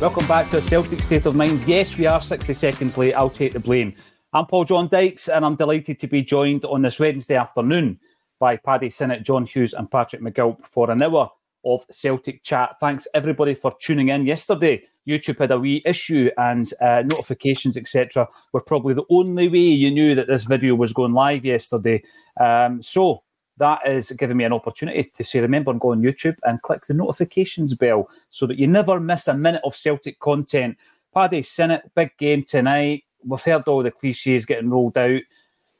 Welcome back to Celtic State of Mind. Yes, we are 60 seconds late. I'll take the blame. I'm Paul John Dykes, and I'm delighted to be joined on this Wednesday afternoon by Paddy Sinnott, John Hughes, and Patrick McGilp for an hour of Celtic chat. Thanks everybody for tuning in. Yesterday, YouTube had a wee issue, and uh, notifications, etc., were probably the only way you knew that this video was going live yesterday. Um, so that is giving me an opportunity to say, remember, and go on YouTube and click the notifications bell so that you never miss a minute of Celtic content. Paddy Sinnott, big game tonight. We've heard all the cliches getting rolled out.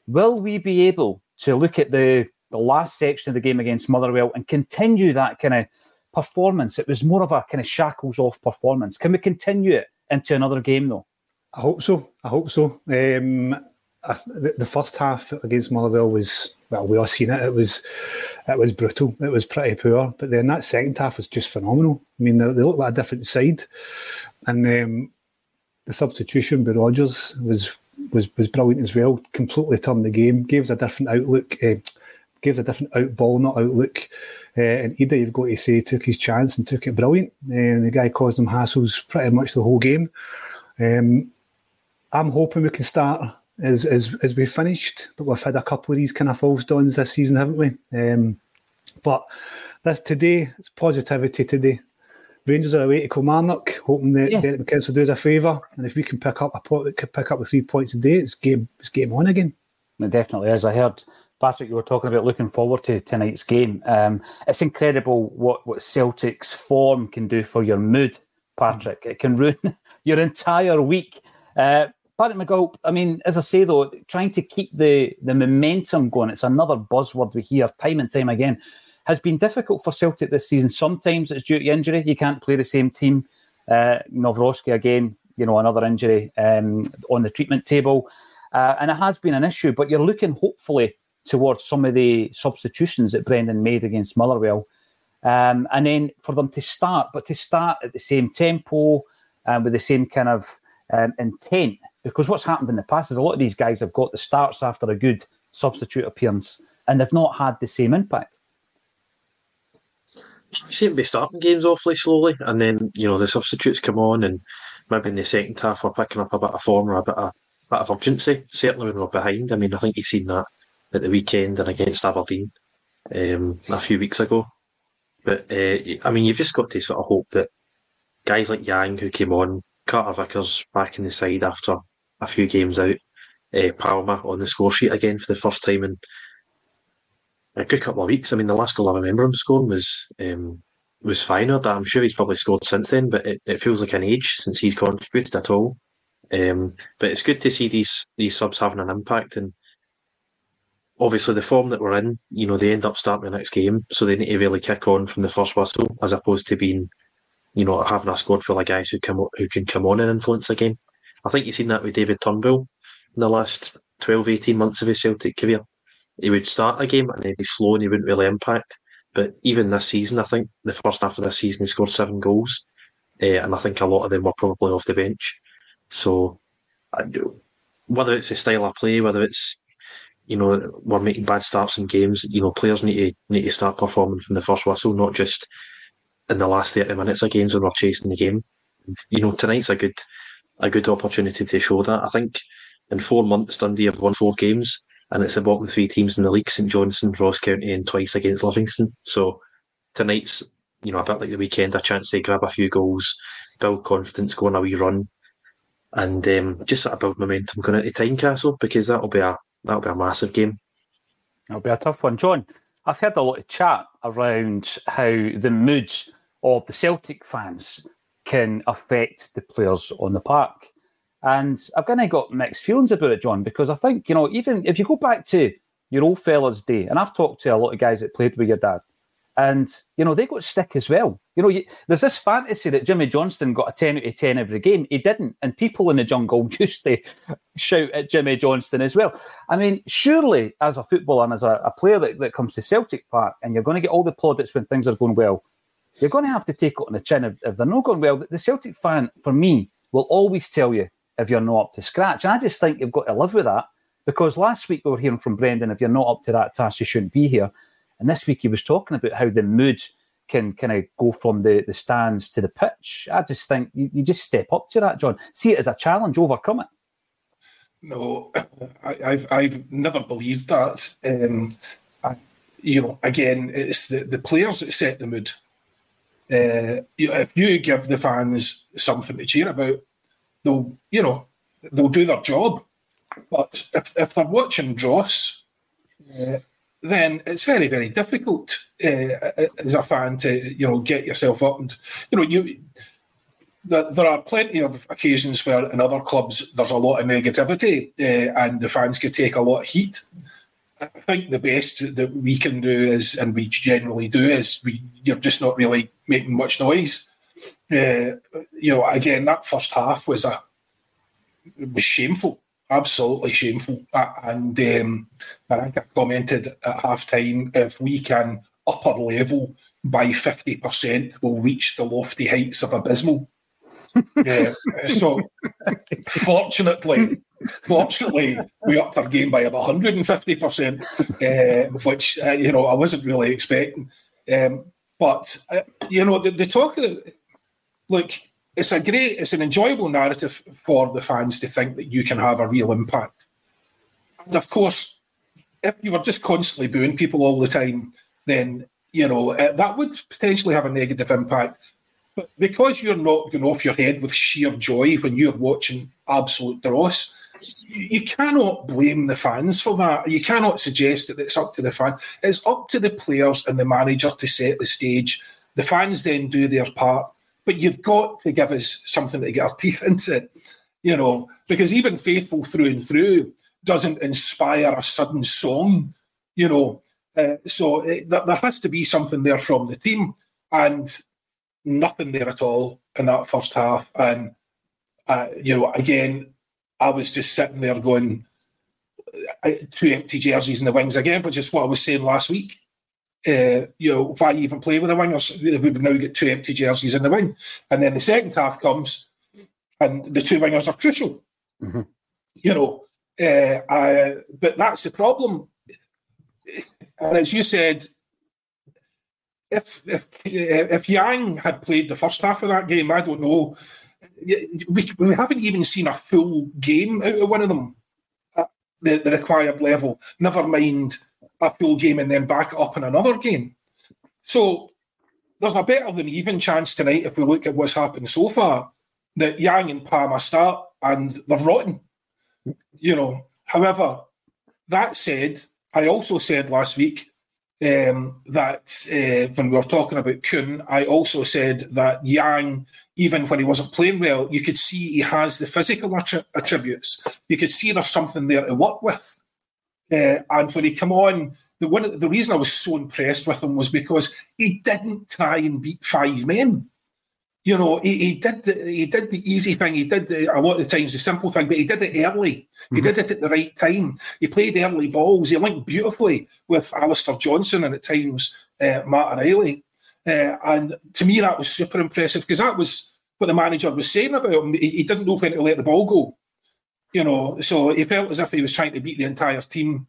Will we be able to look at the, the last section of the game against Motherwell and continue that kind of performance? It was more of a kind of shackles off performance. Can we continue it into another game, though? I hope so. I hope so. Um, I, the, the first half against Motherwell was well, we all seen it. It was, it was brutal. It was pretty poor. But then that second half was just phenomenal. I mean, they, they looked like a different side, and um, the substitution by Rodgers was was was brilliant as well. Completely turned the game. Gave us a different outlook. Uh, gave us a different out ball, not outlook. Uh, and Idah, you've got to say, took his chance and took it brilliant. Uh, and the guy caused them hassles pretty much the whole game. Um, I'm hoping we can start as as as we finished, but we've had a couple of these kind of false dawns this season, haven't we? Um, but this today, it's positivity today. Rangers are away to Kilmarnock, hoping that yeah. Derek McInnes will do us a favour, and if we can pick up a pot, can pick up the three points a day, it's game, it's game on again. It definitely is. I heard Patrick, you were talking about looking forward to tonight's game. Um, it's incredible what what Celtic's form can do for your mood, Patrick. It can ruin your entire week. Uh, Patrick McGilp, I mean, as I say though, trying to keep the the momentum going, it's another buzzword we hear time and time again, has been difficult for Celtic this season. Sometimes it's due to injury. You can't play the same team. Uh, Nawrocki again, you know, another injury um, on the treatment table. Uh, and it has been an issue, but you're looking hopefully towards some of the substitutions that Brendan made against Motherwell. Um, and then for them to start, but to start at the same tempo and with the same kind of um, intent because what's happened in the past is a lot of these guys have got the starts after a good substitute appearance and they've not had the same impact. You seem to be starting games awfully slowly, and then you know the substitutes come on, and maybe in the second half we're picking up a bit of form or a bit of, bit of urgency. Certainly when we're behind. I mean, I think you've seen that at the weekend and against Aberdeen um, a few weeks ago. But uh, I mean, you've just got to sort of hope that guys like Yang who came on, Carter Vickers back in the side after a few games out. Uh, Palma on the score sheet again for the first time in a good couple of weeks. I mean, the last goal I remember him scoring was um, was Feyenoord. I'm sure he's probably scored since then, but it, it feels like an age since he's contributed at all. Um, but it's good to see these these subs having an impact, and obviously the form that we're in, you know, they end up starting the next game, so they need to really kick on from the first whistle, as opposed to being, you know, having a squad full of guys who come who can come on and influence a game. I think you've seen that with David Turnbull in the last 12, 18 months of his Celtic career. He would start a game and he'd be slow and he wouldn't really impact. But even this season, I think the first half of this season, he scored seven goals. Uh, and I think a lot of them were probably off the bench. So, I do, whether it's a style of play, whether it's you know we're making bad starts in games, you know players need to need to start performing from the first whistle, not just in the last thirty minutes of games when we're chasing the game. You know tonight's a good a good opportunity to show that. I think in four months, Dundee have won four games, and it's the bottom three teams in the league: St Johnstone, Ross County, and twice against Livingston. So tonight's, you know, a bit like the weekend, a chance to grab a few goals, build confidence, go on a wee run. and um, just sort of build momentum going into Tynecastle because that'll be a that'll be a massive game. That'll be a tough one, John. I've heard a lot of chat around how the moods of the Celtic fans can affect the players on the park. And I've kind of got mixed feelings about it, John, because I think, you know, even if you go back to your old fella's day, and I've talked to a lot of guys that played with your dad, and, you know, they got stick as well. You know, you, there's this fantasy that Jimmy Johnstone got a 10 out of 10 every game. He didn't. And people in the jungle used to shout at Jimmy Johnstone as well. I mean, surely as a footballer and as a, a player that, that comes to Celtic Park and you're going to get all the plaudits when things are going well, you're going to have to take it on the chin if, if they're not going well. The Celtic fan, for me, will always tell you if you're not up to scratch. And I just think you've got to live with that because last week we were hearing from Brendan, if you're not up to that task, you shouldn't be here. And this week he was talking about how the mood can kind of go from the, the stands to the pitch. I just think you, you just step up to that, John. See it as a challenge, overcome it. No, I, have I've never believed that. Um, I, you know, again, it's the, the players that set the mood. Uh, if you give the fans something to cheer about, they'll, you know, they'll do their job. But if, if they're watching dross, uh, then it's very, very difficult uh, as a fan to, you know, get yourself up and, you know, you. The, there are plenty of occasions where in other clubs there's a lot of negativity uh, and the fans can take a lot of heat. I think the best that we can do is, and we generally do, is we you're just not really making much noise. Uh, you know, again, that first half was a was shameful absolutely shameful. And um, I think I commented at half time if we can upper level by 50%, we'll reach the lofty heights of abysmal. Yeah. So, fortunately, fortunately, we upped our game by about 150%, uh, which, uh, you know, I wasn't really expecting. Um, but, uh, you know, the, the talk, look, it's a great, it's an enjoyable narrative for the fans to think that you can have a real impact. And of course, if you were just constantly booing people all the time, then you know uh, that would potentially have a negative impact. But because you're not going off your head with sheer joy when you're watching absolute dross, you, cannot blame the fans for that. You cannot suggest that it's up to the fan. It's up to the players and the manager to set the stage. The fans then do their part but you've got to give us something to get our teeth into, you know, because even Faithful through and through doesn't inspire a sudden song, you know. Uh, so it, th- there has to be something there from the team, and nothing there at all in that first half. And, uh, you know, again, I was just sitting there going, uh, two empty jerseys in the wings again, which is what I was saying last week uh, you know, why even play with the wingers? We've now got two empty jerseys in the wing. And then the second half comes and the two wingers are crucial. Mm-hmm. You know, uh, I, but that's the problem. And as you said, if if if Yang had played the first half of that game, I don't know. We, we haven't even seen a full game out of one of them at the, the required level. Never mind a full game and then back up in another game. So there's a better than even chance tonight if we look at what's happened so far that Yang and Palma start and they're rotten. You know, however, that said, I also said last week um, that uh, when we were talking about Kuhn, I also said that Yang, even when he wasn't playing well, you could see he has the physical attri- attributes. You could see there's something there to work with. Uh, and when he came on, the one the reason I was so impressed with him was because he didn't try and beat five men. You know, he, he did the, he did the easy thing. He did the, a lot of the times the simple thing, but he did it early. Mm-hmm. He did it at the right time. He played early balls. He linked beautifully with Alistair Johnston and at times uh, Matt O'Riley. Uh, and to me, that was super impressive because that was what the manager was saying about him. He, he didn't know when to let the ball go you know, so he felt as if he was trying to beat the entire team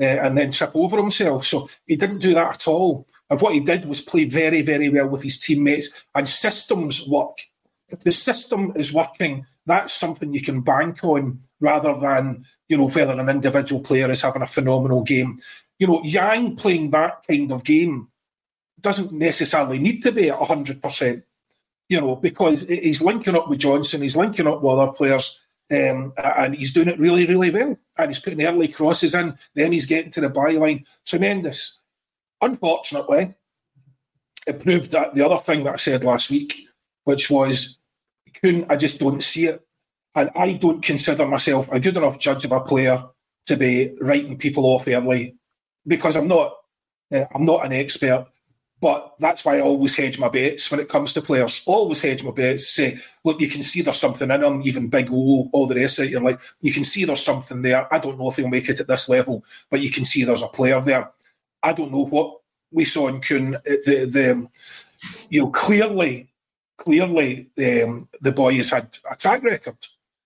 uh, and then trip over himself. So he didn't do that at all. And what he did was play very, very well with his teammates. And systems work. If the system is working, that's something you can bank on rather than you know whether an individual player is having a phenomenal game. You know, Yang playing that kind of game doesn't necessarily need to be at hundred percent. You know, because he's linking up with Johnston, he's linking up with other players Um, and he's doing it really, really well. And he's putting early crosses in. Then he's getting to the byline. Tremendous. Unfortunately, it proved that the other thing that I said last week, which was, I just don't see it. And I don't consider myself a good enough judge of a player to be writing people off early because I'm not. Uh, I'm not an expert. But that's why I always hedge my bets when it comes to players. Always hedge my bets. Say, look, you can see there's something in him, even Big O, all the rest of it. You're like, you can see there's something there. I don't know if he'll make it at this level, but you can see there's a player there. I don't know what we saw in Kuhn. The, the you know, clearly, clearly, um, the boy has had a track record.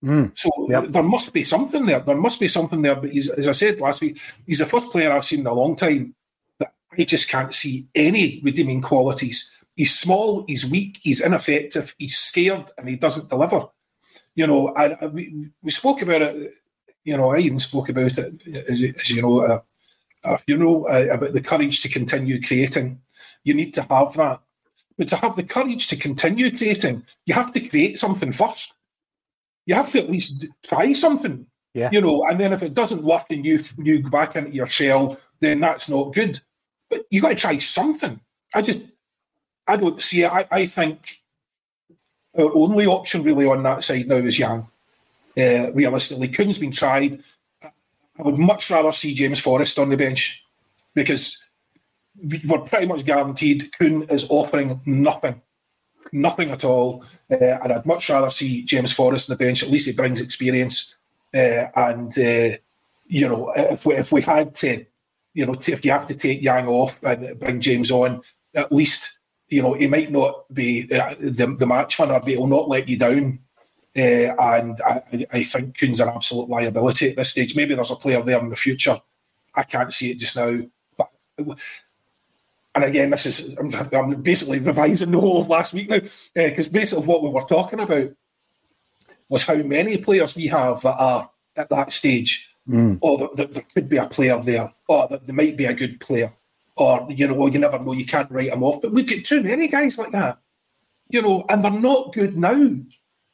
Mm, so yep. there must be something there. There must be something there. But as I said last week, he's the first player I've seen in a long time that I just can't see any redeeming qualities. He's small, he's weak, he's ineffective, he's scared, and he doesn't deliver. You know, and we, we spoke about it. You know, I even spoke about it, as, as you know, uh, you know uh, about the courage to continue creating. You need to have that, but to have the courage to continue creating, you have to create something first. You have to at least try something. Yeah. You know, and then if it doesn't work and you you go back into your shell, then that's not good. But you got to try something. I just, I don't see it. I, I think our only option really on that side now is Yang. Uh, realistically, Kuhn's been tried. I would much rather see James Forrest on the bench because we're pretty much guaranteed Kuhn is offering nothing, nothing at all. Uh, and I'd much rather see James Forrest on the bench. At least he brings experience. Uh, and uh, you know, if we if we had to you know, if you have to take Yang off and bring James on, at least you know he might not be uh, the, the match winner, but he'll not let you down. Uh, and I, I think Kuhn's an absolute liability at this stage. Maybe there's a player there in the future. I can't see it just now. But and again, this is I'm, I'm basically revising the whole of last week now because uh, basically what we were talking about was how many players we have that are at that stage mm. or that, that, there could be a player there, or that there might be a good player, or you know, well, you never know, you can't write them off. But we've got too many guys like that, you know, and they're not good now,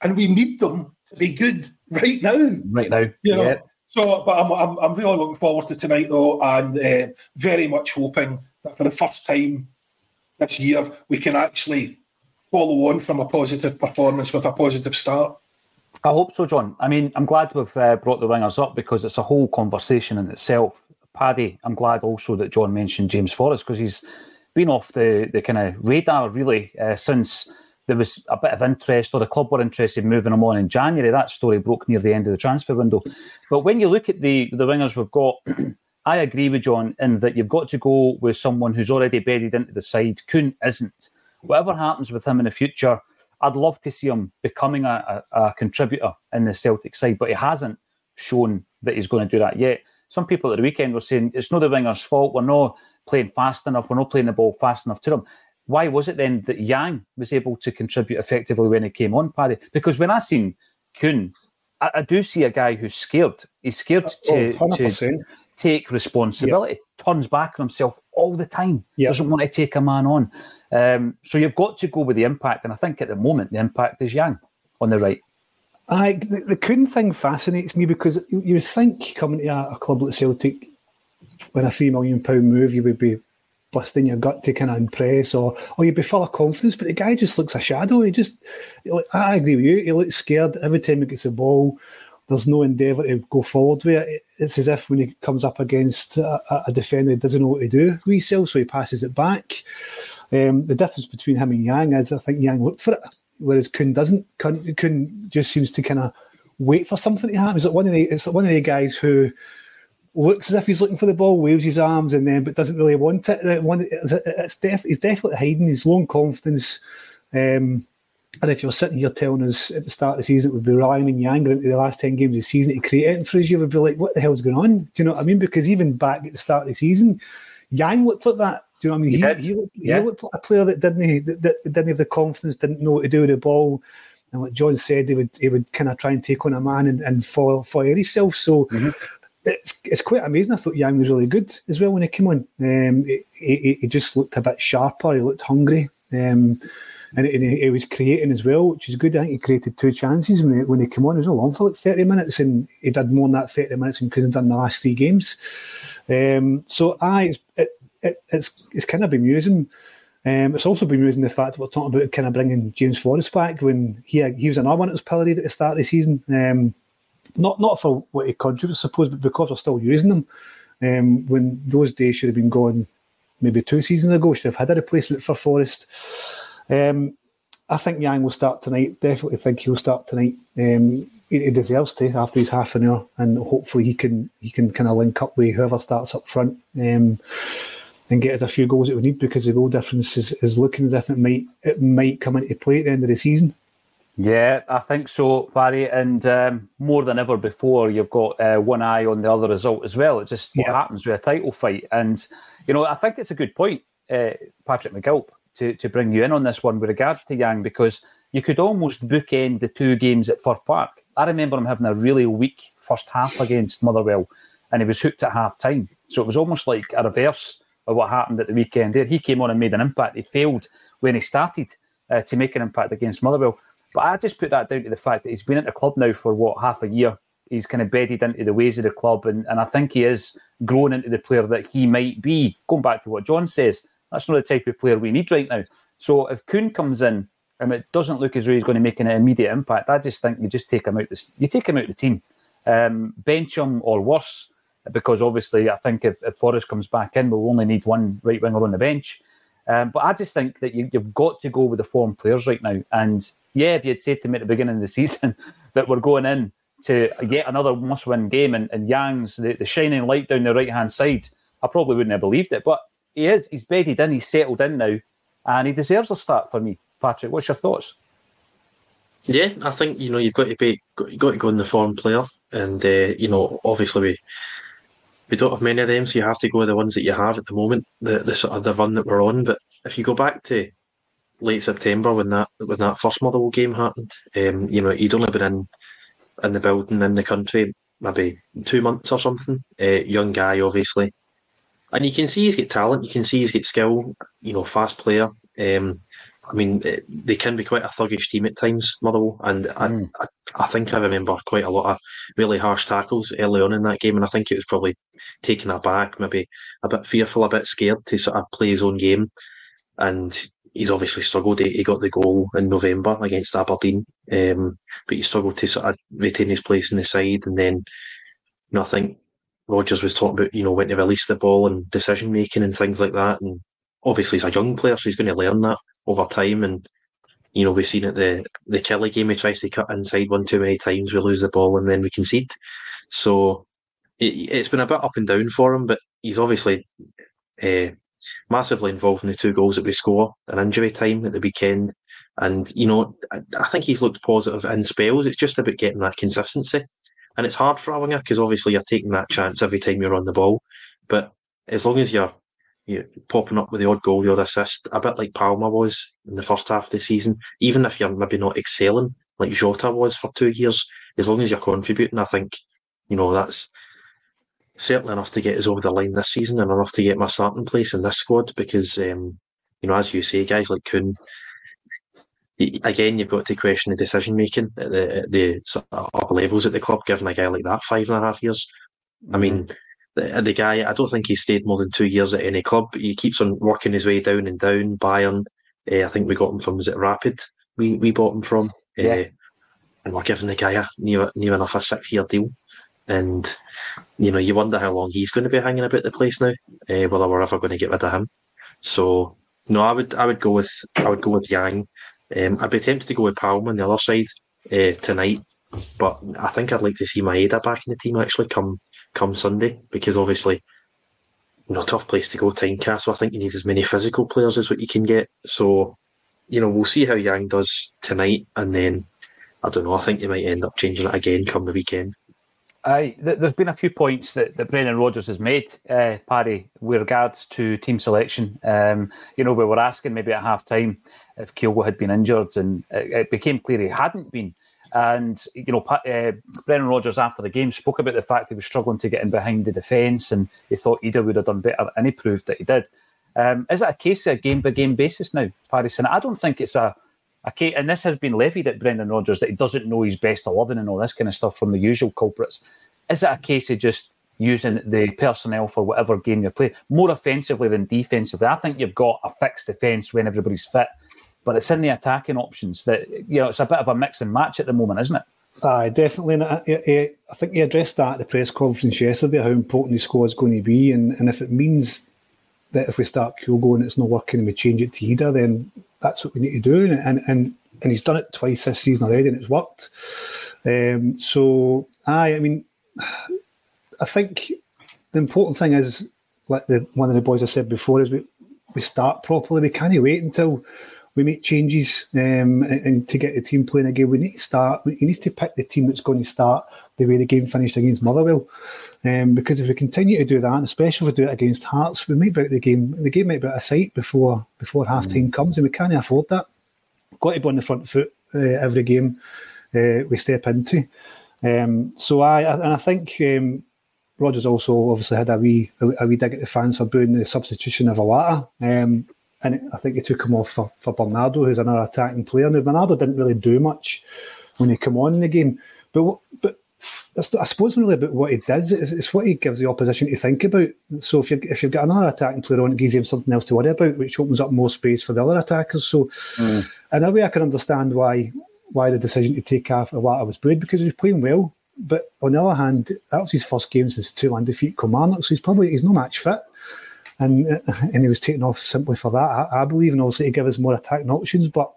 and we need them to be good right now. Right now, you know. Yeah. So, but I'm, I'm, I'm really looking forward to tonight though, and uh, very much hoping that for the first time this year we can actually follow on from a positive performance with a positive start. I hope so, John. I mean, I'm glad we've uh, brought the wingers up because it's a whole conversation in itself. Paddy, I'm glad also that John mentioned James Forrest because he's been off the, the kind of radar really uh, since there was a bit of interest or the club were interested in moving him on in January. That story broke near the end of the transfer window. But when you look at the, the wingers we've got, I agree with John in that you've got to go with someone who's already bedded into the side. Kuhn isn't. Whatever happens with him in the future, I'd love to see him becoming a, a, a, contributor in the Celtic side, but he hasn't shown that he's going to do that yet. Some people at the weekend were saying it's not the winger's fault. We're not playing fast enough. We're not playing the ball fast enough to them. Why was it then that Yang was able to contribute effectively when he came on, Paddy? Because when I seen Kuhn, I, I do see a guy who's scared. He's scared to, oh, to take responsibility, yep. turns back on himself all the time, yep. doesn't want to take a man on. Um, so you've got to go with the impact, and I think at the moment the impact is Yang on the right. I the, the Kuhn thing fascinates me because you think coming to a, a club like Celtic with a three million pound move, you would be busting your gut to kind of impress, or or you'd be full of confidence. But the guy just looks a shadow. He just, I agree with you. He looks scared every time he gets the ball. There's no endeavour to go forward with it. It's as if when he comes up against a, a defender, he doesn't know what to do. Resell, so he passes it back. Um, the difference between him and Yang is I think Yang looked for it, whereas Kuhn doesn't. Kuhn, Kuhn just seems to kind of wait for something to happen. It's one of the it's one of the guys who looks as if he's looking for the ball, waves his arms, and then but doesn't really want it. It's, def, he's definitely hiding his low confidence. Um, and if you're sitting here telling us at the start of the season it would be Ryan and Yang into the last 10 games of the season to create it for us, you would be like, what the hell's going on? Do you know what I mean? Because even back at the start of the season, Yang looked like that. Do you know what I mean? He, he, he, looked, yeah. he looked like a player that didn't that, that, didn't have the confidence, didn't know what to do with the ball. And like John said, he would he would kind of try and take on a man and, and fire, fire himself. So mm-hmm. It's it's quite amazing. I thought Yang was really good as well when he came on. Um, he, he, he, just looked a bit sharper. He looked hungry. Um, and, and he, he, was creating as well, which is good. I think he created two chances when he, when he came on. He was all on for like thirty minutes, and he did more than that thirty minutes and couldn't have done the last three games. Um, so I, it's, it, it, it's it's kind of bemusing. Um, it's also bemusing the fact that we're talking about kind of bringing James Forrest back when he he was another one that was pilloried at the start of the season. Um, not not for what he contributes, I suppose, but because we're still using them. Um, when those days should have been gone maybe two seasons ago, should have had a replacement for Forrest. Um, I think Yang will start tonight. Definitely think he'll start tonight. Um, he, he, deserves to after his half an hour, and hopefully he can he can kind of link up with whoever starts up front um, and get us a few goals that we need because the goal difference is, is looking as if it might it might come into play at the end of the season. Yeah, I think so, Barry. And um, more than ever before, you've got uh, one eye on the other result as well. It's just what yeah. happens with a title fight. And, you know, I think it's a good point, uh, Patrick McGilp, to, to bring you in on this one with regards to Yang, because you could almost bookend the two games at Fir Park. I remember him having a really weak first half against Motherwell, and he was hooked at half time. So it was almost like a reverse of what happened at the weekend there. He came on and made an impact. He failed when he started uh, to make an impact against Motherwell. But I just put that down to the fact that he's been at the club now for what half a year. He's kind of bedded into the ways of the club, and, and I think he is grown into the player that he might be. Going back to what John says, that's not the type of player we need right now. So if Kuhn comes in and it doesn't look as though he's going to make an immediate impact, I just think you just take him out. The, you take him out the team, um, bench him or worse, because obviously I think if, if Forrest comes back in, we'll only need one right winger on the bench. Um, but I just think that you, have got to go with the form players right now. And yeah, if you had said to me at the beginning of the season that we're going in to yet another must-win game and, and Yang's the, the shining light down the right-hand side, I probably wouldn't have believed it. But he is. He's bedded in. He's settled in now, and he deserves a start for me. Patrick, what's your thoughts? Yeah, I think you know you've got to be got to go in the form player, and uh, you know obviously we we don't have many of them, so you have to go with the ones that you have at the moment, the the sort of the run that we're on. But if you go back to late September when that when that first Motherwell game happened. Um, you know, he'd only been in in the building in the country maybe two months or something. Uh, young guy, obviously, and you can see he's got talent. You can see he's got skill. You know, fast player. Um, I mean, it, they can be quite a thuggish team at times, Motherwell, and mm. I, I, I, think I remember quite a lot of really harsh tackles early on in that game, and I think it was probably taken aback, maybe a bit fearful, a bit scared to sort of play his own game, and he's obviously struggled. He, he, got the goal in November against Aberdeen, um, but he struggled to sort of retain his place in the side. And then, you know, I think Rodgers was talking about, you know, when to release the ball and decision making and things like that. And obviously, he's a young player, so he's going to learn that over time. And you know, we've seen it the the Kelly game. He tries to cut inside one too many times. We lose the ball and then we concede. So it, has been a bit up and down for him, but he's obviously. Uh, massively involved in the two goals that we score in injury time at the weekend. And, you know, I, I think he's looked positive in spells. It's just about getting that consistency. And it's hard for a winger because obviously you're taking that chance every time you're on the ball. But as long as you're you're popping up with the odd goal, the odd assist, a bit like Palma was in the first half of the season, even if you're maybe not excelling like Jota was for two years, as long as you're contributing, I think, you know, that's certainly enough to get us over the line this season and enough to get my starting place in this squad because, um, you know, as you say, guys like Kuhn, again, you've got to question the decision making at the, at the sort of upper levels at the club, given a guy like that five and a half years. I mean, mm-hmm. The, the, guy, I don't think he stayed more than two years at any club. He keeps on working his way down and down. Bayern, uh, I think we got him from, was it Rapid? We we bought him from. Yeah. Uh, and we're giving the guy a near, near enough a six year deal. And you know, you wonder how long he's going to be hanging about the place now. Uh, whether we're ever going to get rid of him. So no, I would I would go with I would go with Yang. Um, I'd be tempted to go with Palm on the other side uh, tonight, but I think I'd like to see Maeda back in the team actually come come Sunday because obviously, you know, tough place to go, Tynecastle. I think you need as many physical players as what you can get. So, you know, we'll see how Yang does tonight, and then I don't know. I think you might end up changing it again come the weekend. Aye, there's been a few points that, that Brendan Rodgers has made, uh, Paddy, with regards to team selection. Um, you know, we were asking maybe at half time if Kyogo had been injured, and it, it became clear he hadn't been. And, you know, uh, Brendan Rodgers after the game spoke about the fact he was struggling to get in behind the defence and he thought Idah would have done better, and he proved that he did. Um, is it a case of a game by game basis now, Paris? And I don't think it's a, a case, and this has been levied at Brendan Rodgers that he doesn't know his best 11 and all this kind of stuff from the usual culprits. Is it a case of just using the personnel for whatever game you're playing more offensively than defensively? I think you've got a fixed defence when everybody's fit, but it's in the attacking options that, you know, it's a bit of a mix and match at the moment, isn't it? Aye, definitely. And I, I, think he addressed that at the press conference yesterday, how important his squad is going to be. And, and if it means that if we start Kyogo and it's not working and we change it to Idah, then that's what we need to do. And, and, and he's done it twice this season already and it's worked. Um, so, aye, I mean, I think the important thing is, like the one of the boys I said before, is we, we start properly. We can't wait until we make changes um, and, to get the team playing again. We need to start. He needs to pick the team that's going to start the way the game finished against Motherwell. Um, because if we continue to do that, and especially if we do it against Hearts, we might be out the game. The game might be out of sight before before half time mm. comes, and we can't afford that. Got to be on the front foot uh, every game uh, we step into. Um, so I and I think um, Rodgers also obviously had a wee a, wee dig at the fans for booing the substitution of Iwata. Um, and I think he took him off for, for Bernardo, who's another attacking player. Now Bernardo didn't really do much when he came on in the game, but but I suppose really about what he does. It's, it's, what he gives the opposition to think about. So if you if you've got another attacking player on, it gives him something else to worry about, which opens up more space for the other attackers. So mm. in a way, I can understand why why the decision to take off Iwata was booed because he was playing well. But on the other hand, that was his first game since two one defeat Kilmarnock, so he's probably he's no match fit. And and he was taken off simply for that, I, I believe, and also to give us more attacking options. But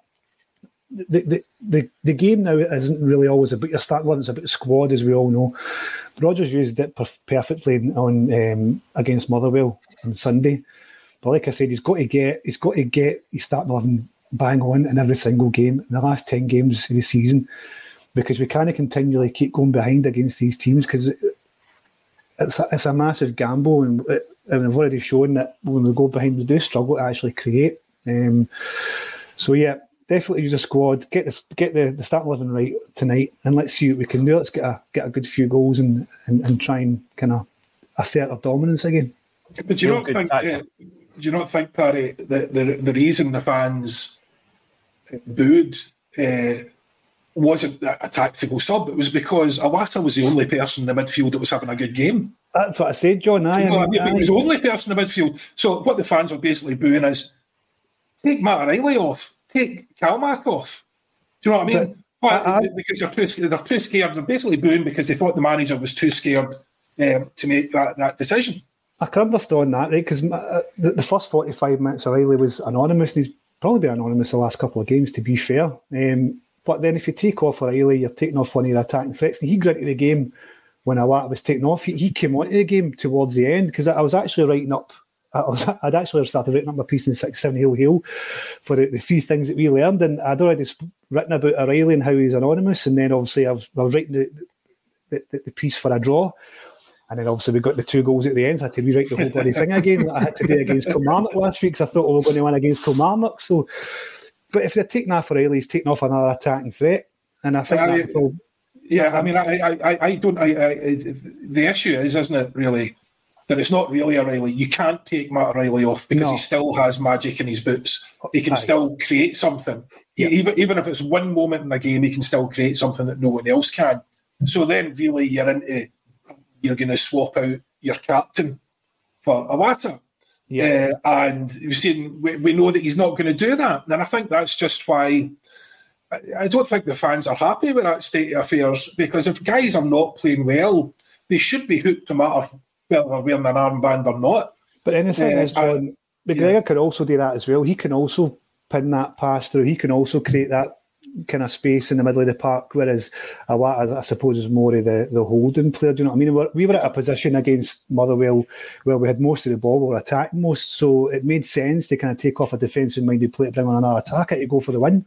the, the, the, the game now isn't really always about your start one, it's about squad, as we all know. Rodgers used it perfectly on um, against Motherwell on Sunday. But like I said, he's got to get he's got to get his starting eleven bang on in every single game in the last ten games of the season because we can't continually keep going behind against these teams because it's a, it's a massive gamble and, and I've already shown that when we go behind we do struggle to actually create. Um, so yeah, definitely use a squad. Get this, get the, the start eleven right tonight, and let's see what we can do. Let's get a get a good few goals and and, and try and kind of assert our dominance again. But do you not think? Uh, do you not think, Parry, that the the reason the fans booed uh, wasn't a, tactical sub? It was because Iwata was the only person in the midfield that was having a good game. That's what I said, John. I, know, I mean, he was the only person in the midfield. So what the fans were basically booing is take Matt O'Riley off take Calmack off. Do you know what I mean? But, I, I, because they're too, they're too scared. They're basically booing because they thought the manager was too scared um, to make that, that decision. I can understand that, right? Because uh, the, the, first 45 minutes, O'Riley was anonymous, and he's probably been anonymous the last couple of games, to be fair. Um, but then if you take off O'Riley, you're taking off one of your attacking threats. And he got into the game when Iwata was taken off. He, he came onto the game towards the end because I was actually writing up I was, I'd actually started writing up my piece in Six Seven Hail Hail for the, the three things that we learned, and I'd already written about O'Riley and how he's anonymous, and then obviously I was, I was writing the, the, the, piece for a draw, and then obviously we got the two goals at the end, so I had to rewrite the whole bloody thing again. that I had to do against Kilmarnock last week because I thought we were going to win against Kilmarnock. So, but if they're taking off O'Riley, he's taking off another attacking threat, and I think I, yeah, I mean, I, I, I don't. I, I, the issue is, isn't it, really? that it's not really O'Riley. You can't take Matt O'Riley off because no. he still has magic in his boots. He can Aye. still create something. Yeah. Even, even if it's one moment in a game, he can still create something that no one else can. So then, really, you're into you're going to swap out your captain for Iwata. Yeah. Uh, and we've seen, we, we know that he's not going to do that. And I think that's just why I, I don't think the fans are happy with that state of affairs because if guys are not playing well, they should be hooked no matter whether they're wearing an armband or not. But anything uh, is, John, McGregor yeah. can also do that as well. He can also pin that pass through. He can also create that kind of space in the middle of the park, whereas Iwata, I suppose, is more of the, the holding player. Do you know what I mean? We were at a position against Motherwell where we had most of the ball, we were attacking most, so it made sense to kind of take off a defensive minded player, bring on another attacker to go for the win.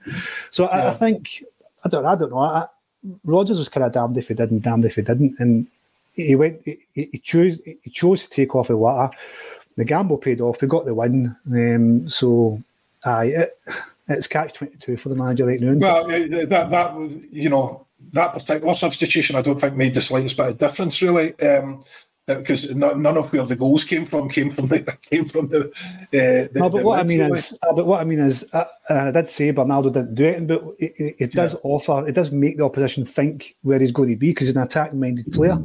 So yeah. I, I, think, I don't, I don't know. I, Rodgers was kind of damned if he did not damned if he didn't. And he went. He, he chose. He chose to take off Iwata. The gamble paid off. We got the win. Um, so, aye, it, it's catch twenty two for the manager right now. Well, that that was you know that particular substitution. I don't think made the slightest bit of difference really. Um, because none of where the goals came from came from the came from the. Uh, the no, but the what I mean is, uh, but what I mean is, uh, I did say Bernardo didn't do it, but it, it, it does yeah. offer, it does make the opposition think where he's going to be because he's an attack-minded player.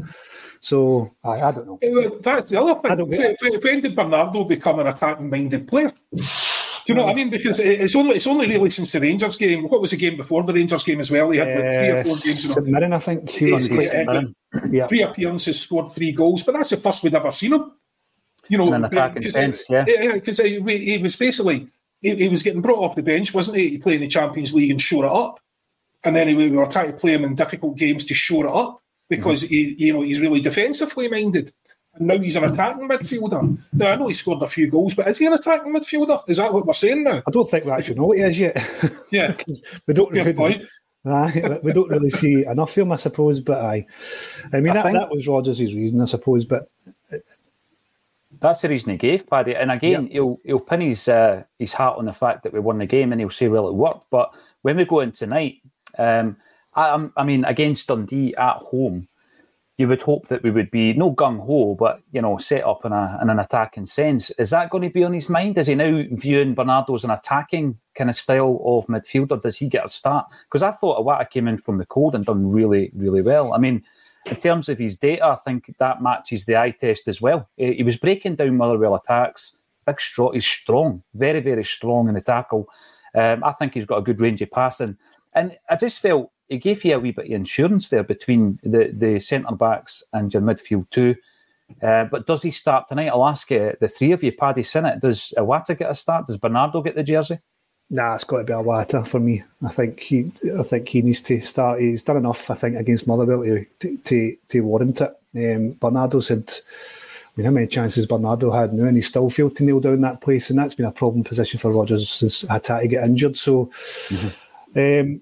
So I, I don't know. That's the other thing. When, when did Bernardo become an attacking-minded player? Do you know what I mean? Because it's only it's only really since the Rangers game. What was the game before the Rangers game as well? He had like three or four uh, games. St Mirren, I think. He was yeah. Three appearances, scored three goals, but that's the first we'd ever seen him. You know, in an attacking sense, yeah. Because he, he, was basically he, he, was getting brought off the bench, wasn't he? He played in the Champions League and shore it up, and then he, we were trying to play him in difficult games to shore it up because mm-hmm. he, you know, he's really defensively minded. And now he's an attacking midfielder. Now I know he scored a few goals, but is he an attacking midfielder? Is that what we're saying now? I don't think we actually know what he is yet. Yeah, we don't. Fair point. Aye, we don't really see enough of him, I suppose. But I, I mean, I that, think... that was Rodgers' reason, I suppose. But that's the reason he gave Paddy. And again, he'll he'll pin his uh, his hat on the fact that we won the game, and he'll say, "Well, it worked." But when we go in tonight, um, I, I mean, against Dundee at home, you would hope that we would be no gung ho, but you know, set up in, a, in an attacking sense. Is that going to be on his mind? Is he now viewing Bernardo as an attacking kind of style of midfielder? Does he get a start? Because I thought Iwata came in from the cold and done really, really well. I mean, in terms of his data, I think that matches the eye test as well. He was breaking down Motherwell attacks. Big strong. He's strong, very, very strong in the tackle. Um, I think he's got a good range of passing. And I just felt he gave you a wee bit of insurance there between the, the centre backs and your midfield too. Uh, but does he start tonight? I'll ask you, the three of you, Paddy Sinnott, does Iwata get a start? Does Bernardo get the jersey? Nah, it's got to be Iwata for me. I think he, I think he needs to start. He's done enough, I think, against Motherwell to to, to warrant it. Um, Bernardo's had, I mean, how many chances Bernardo had now, and he still failed to nail down that place, and that's been a problem position for Rodgers since Hatate injured. So, mm-hmm. um,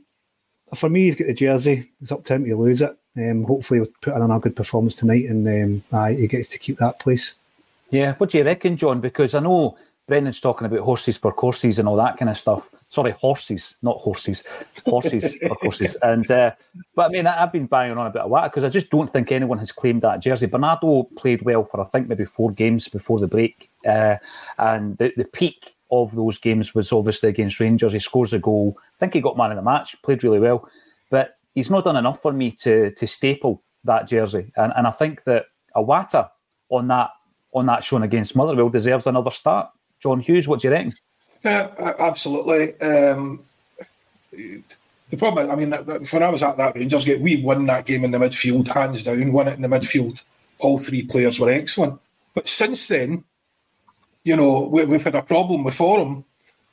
for me, he's got the jersey. It's up to him to lose it. Um, hopefully, he'll put in a good performance tonight, and um, uh, he gets to keep that place. Yeah, what do you reckon, John? Because I know Brendan's talking about horses for courses and all that kind of stuff. Sorry, horses, not horses, horses for courses. And uh, but I mean, I've been banging on a bit of that because I just don't think anyone has claimed that jersey. Bernardo played well for I think maybe four games before the break, uh, and the, the peak of those games was obviously against Rangers. He scores a goal. I think he got man of the match, played really well. But he's not done enough for me to to staple that jersey. And and I think that Iwata on that on that shown against Motherwell deserves another start. John Hughes, what do you reckon? Yeah, absolutely. Um, the problem, I mean, when I was at that Rangers game, we won that game in the midfield, hands down, won it in the midfield. All three players were excellent. But since then, you know, we, have had a problem with Forum.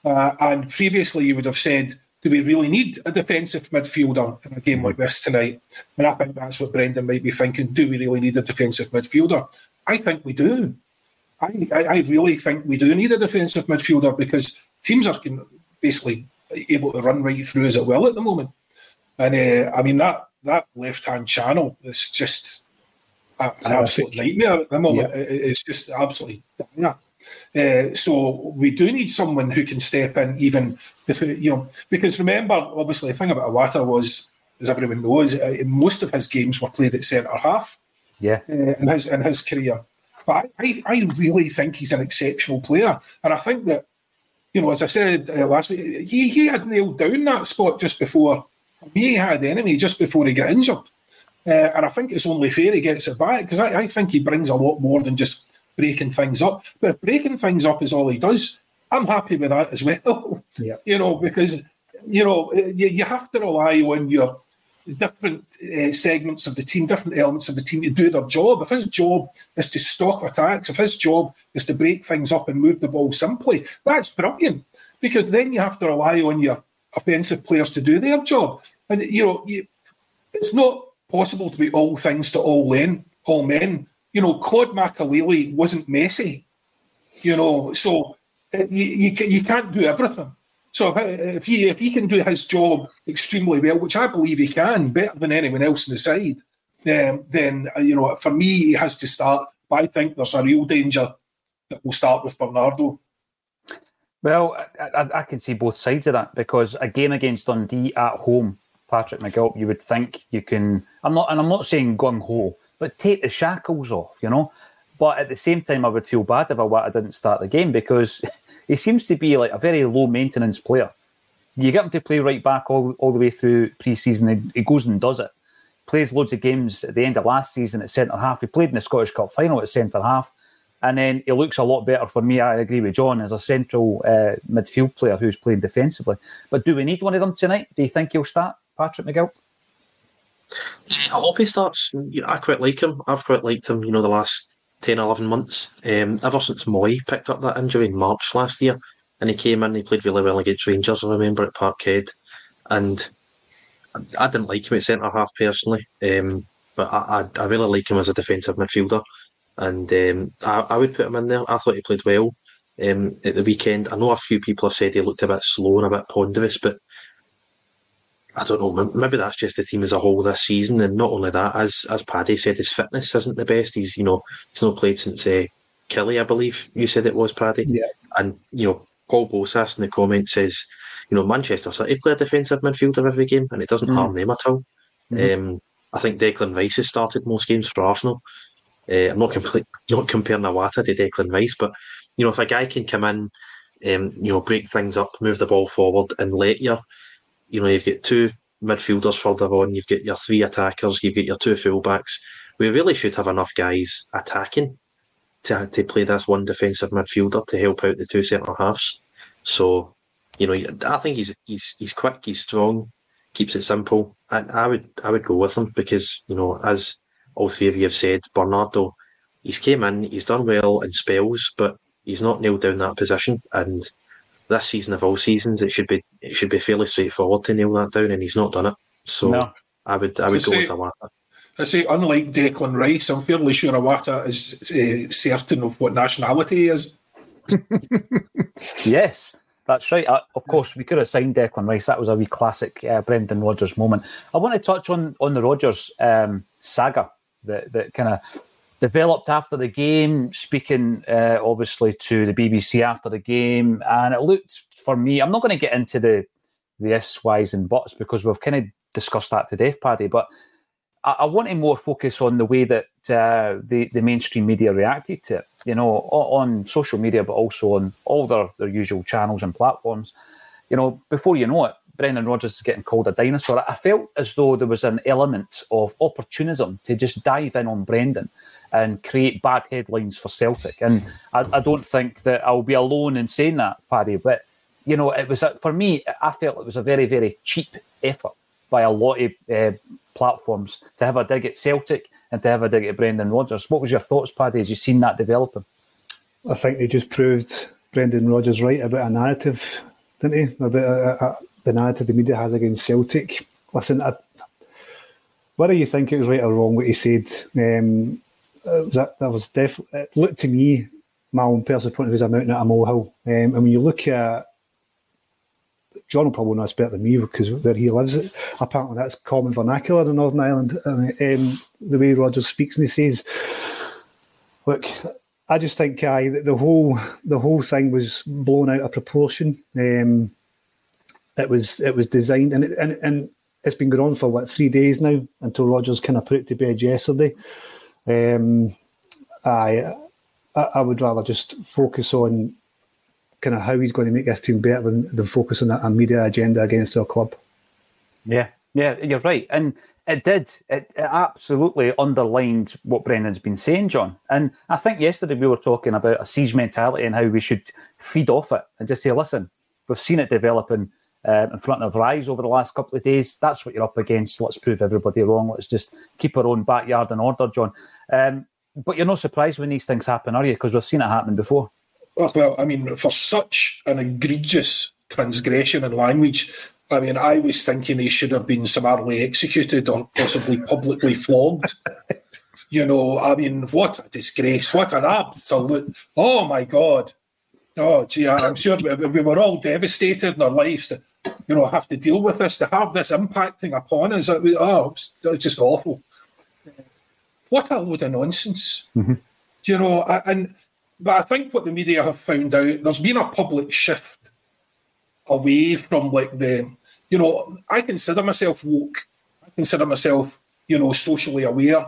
Uh, and previously, you would have said, do we really need a defensive midfielder in a game like this tonight? And I think that's what Brendan might be thinking. Do we really need a defensive midfielder? I think we do. I, I, I really think we do need a defensive midfielder because teams are basically able to run right through as it will at the moment. And uh, I mean, that, that left hand channel is just an absolute nightmare at the moment. Yeah. It's just absolutely dire. Uh, so we do need someone who can step in, even if you know, because remember, obviously, the thing about Iwata was, as everyone knows, uh, most of his games were played at centre half. Yeah, uh, in his in his career. But I, I really think he's an exceptional player, and I think that, you know, as I said uh, last week, he he had nailed down that spot just before he had the enemy just before he got injured. Uh, and I think it's only fair he gets it back because I, I think he brings a lot more than just breaking things up. But if breaking things up is all he does, I'm happy with that as well. Yeah. you know, because you know you, you have to rely on your different uh, segments of the team, different elements of the team to do their job. If his job is to stop attacks, if his job is to break things up and move the ball simply, that's brilliant. Because then you have to rely on your offensive players to do their job. And you know, you, it's not possible to be all things to all men. All men you know, Claude Makélélé wasn't Messi, you know, so you, you, you can't do everything. So if, if he if he can do his job extremely well, which I believe he can, better than anyone else in the side, um, then uh, you know for me he has to start. But I think there's a real danger that we'll start with Bernardo. Well, I, I, can see both sides of that because a game against Dundee at home, Patrick McGilp, you would think you can. I'm not, and I'm not saying gung ho but take the shackles off, you know. But at the same time, I would feel bad if I didn't start the game because he seems to be like a very low maintenance player. You get him to play right back all, all the way through pre-season, he goes and does it. Plays loads of games at the end of last season at centre half. He played in the Scottish Cup final at centre half. And then he looks a lot better for me. I agree with John as a central uh, midfield player who's playing defensively. But do we need one of them tonight? Do you think he'll start, Patrick McGilp? I hope he starts. You know, I quite like him. I've quite liked him. You know, the last 10, 11 months. Um, ever since Moy picked up that injury in March last year, and he came in, he played really well against Rangers. I remember at Parkhead, and I didn't like him at centre half personally. Um, but I, I, I really like him as a defensive midfielder and um, I, I, would put him in there. I thought he played well um, at the weekend. I know a few people have said he looked a bit slow and a bit ponderous, but I don't know. Maybe that's just the team as a whole this season, and not only that, as as Paddy said, his fitness isn't the best. He's you know he's not played since uh, Killie, I believe you said it was Paddy. Yeah. And you know Paul Bosas in the comments says, you know Manchester City play a defensive midfielder every game, and it doesn't mm. harm them at all. Mm-hmm. Um, I think Declan Rice has started most games for Arsenal. Uh, I'm not complete, not comparing Iwata to Declan Rice, but you know if a guy can come in, um, you know, break things up, move the ball forward, and let you, you know, you've got two midfielders further on, you've got your three attackers, you've got your two fullbacks. We really should have enough guys attacking to to play this one defensive midfielder to help out the two centre halves. So, you know, I think he's he's he's quick, he's strong, keeps it simple. And I would I would go with him because you know as all three of you have said, Bernardo, he's came in, he's done well in spells, but he's not nailed down that position. And this season of all seasons, it should be it should be fairly straightforward to nail that down, and he's not done it. So no. I would I would go with Iwata. I say, unlike Declan Rice, I'm fairly sure Iwata is uh, certain of what nationality he is. yes, that's right. Uh, of course, we could have signed Declan Rice. That was a wee classic uh, Brendan Rodgers moment. I want to touch on on the Rodgers um, saga that that kind of developed after the game, speaking uh, obviously to the BBC after the game, and it looked for me. I'm not going to get into the the ifs, whys, and buts because we've kind of discussed that to death, Paddy. But I, I want to more focus on the way that uh, the the mainstream media reacted to it. You know, on social media, but also on all their their usual channels and platforms. You know, before you know it, Brendan Rodgers is getting called a dinosaur, I felt as though there was an element of opportunism to just dive in on Brendan and create bad headlines for Celtic. And I, I don't think that I'll be alone in saying that, Paddy. But you know, it was a, for me. I felt it was a very, very cheap effort by a lot of uh, platforms to have a dig at Celtic and to have a dig at Brendan Rodgers. What was your thoughts, Paddy, as you seen that developing? I think they just proved Brendan Rodgers right about a narrative, didn't he? About a, a, the narrative the media has against Celtic. Listen, I, whether you think it was right or wrong what he said, um, that, that was definitely, it looked to me, my own personal point of view, as a mountain at a molehill. Um, and when you look at John will probably know this better than me because where he lives, apparently that's common vernacular in Northern Ireland. And, um, the way Rodgers speaks and he says, "Look, I just think I the whole the whole thing was blown out of proportion. Um, it was it was designed and it, and and it's been going on for what three days now until Rodgers kind of put it to bed yesterday. Um, I I would rather just focus on kind of how he's going to make this team better than, than focus on a media agenda against our club. Yeah, yeah, you're right, and it did. It, it, absolutely underlined what Brendan's been saying, John. And I think yesterday we were talking about a siege mentality and how we should feed off it and just say, listen, we've seen it developing uh, in front of our eyes over the last couple of days. That's what you're up against. Let's prove everybody wrong. Let's just keep our own backyard in order, John. Um, but you're not surprised when these things happen, are you? Because we've seen it happen before. Well, I mean, for such an egregious transgression in language, I mean, I was thinking he should have been summarily executed or possibly publicly flogged. You know, I mean, what a disgrace! What an absolute! Oh my God! Oh, gee, I'm sure we were all devastated in our lives to, you know, have to deal with this, to have this impacting upon us. It was, oh, it's just awful. What a load of nonsense. Mm-hmm. You know, and but I think what the media have found out, there's been a public shift away from like the, you know, I consider myself woke. I consider myself, you know, socially aware.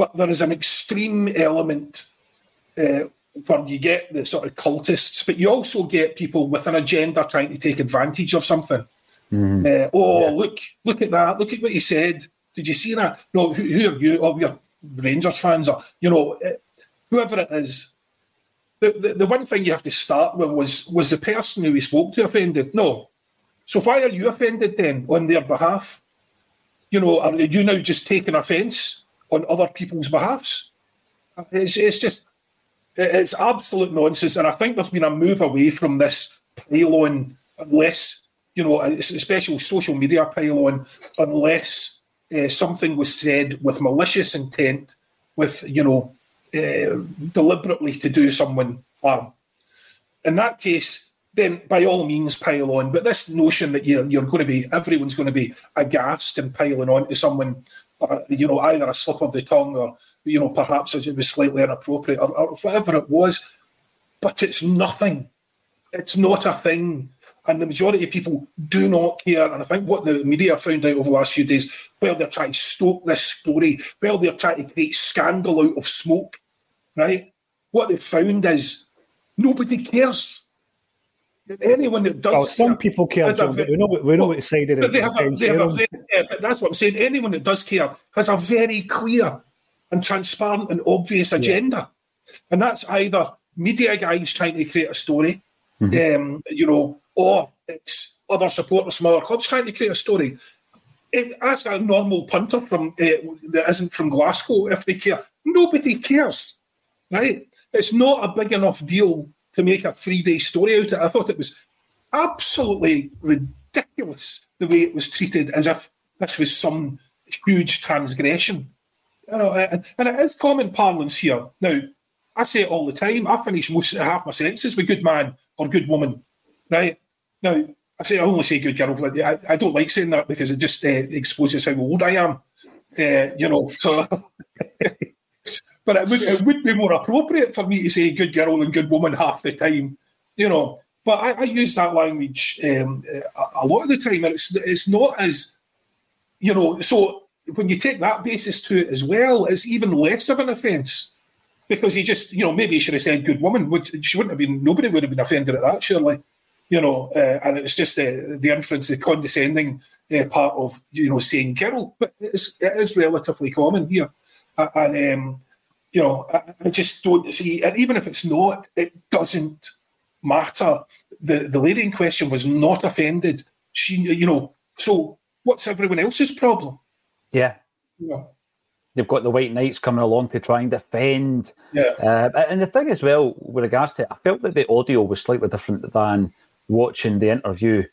but there is an extreme element uh, where you get the sort of cultists, but you also get people with an agenda trying to take advantage of something. Mm. Uh, oh, yeah. look, look at that! Look at what he said. Did you see that? No, who, who are you? Oh, you're Rangers fans, or you know, uh, whoever it is. The, the, the one thing you have to start with was was the person who we spoke to offended? No. So why are you offended then on their behalf? You know, are you now just taking offence on other people's behalfs? It's, it's just it's absolute nonsense, and I think there's been a move away from this pylon, unless you know, especially social media pylon, unless uh, something was said with malicious intent, with you know, uh, deliberately to do someone harm. In that case, then by all means pile on. But this notion that you're you're going to be everyone's going to be aghast and piling on to someone, uh, you know, either a slip of the tongue or you know perhaps it was slightly inappropriate or, or whatever it was. But it's nothing. It's not a thing. And the majority of people do not care. And I think what the media found out over the last few days, well, they're trying to stoke this story, well, they're trying to create scandal out of smoke, right? What they've found is nobody cares. Anyone that does, well, some people care, John, but we know we know well, what side it. They have a, they have a very, yeah, that's what I'm saying. Anyone that does care has a very clear and transparent and obvious agenda, yeah. and that's either media guys trying to create a story, mm-hmm. um, you know, or it's other supporters from other clubs trying to create a story. It, ask a normal punter from uh, that isn't from Glasgow if they care. Nobody cares, right? It's not a big enough deal to make a three day story out of it. I thought it was absolutely ridiculous the way it was treated, as if this was some huge transgression. You know, and, and it is common parlance here. Now, I say it all the time. I finish most half my sentences with good man or good woman, right? Now, I say I only say good girl, but I, I don't like saying that because it just uh, exposes how old I am. Uh, you know, so but it would it would be more appropriate for me to say good girl and good woman half the time, you know. But I, I use that language um, a, a, lot of the time, and it's it's not as you know. So when you take that basis to it as well, it's even less of an offence because he just you know maybe he should have said good woman. Which she wouldn't have been. Nobody would have been offended at that, surely. You know, uh, and it's just uh, the inference, the condescending uh, part of you know saying girl, but it's, it is relatively common here, and. Um, you know, I, I, just don't see, and even if it's not, it doesn't matter. The the lady in question was not offended. She, you know, so what's everyone else's problem? Yeah. Yeah. You've got the White Knights coming along to try and defend. Yeah. Uh, and the thing as well, with regards to, it, I felt that the audio was slightly different than watching the interview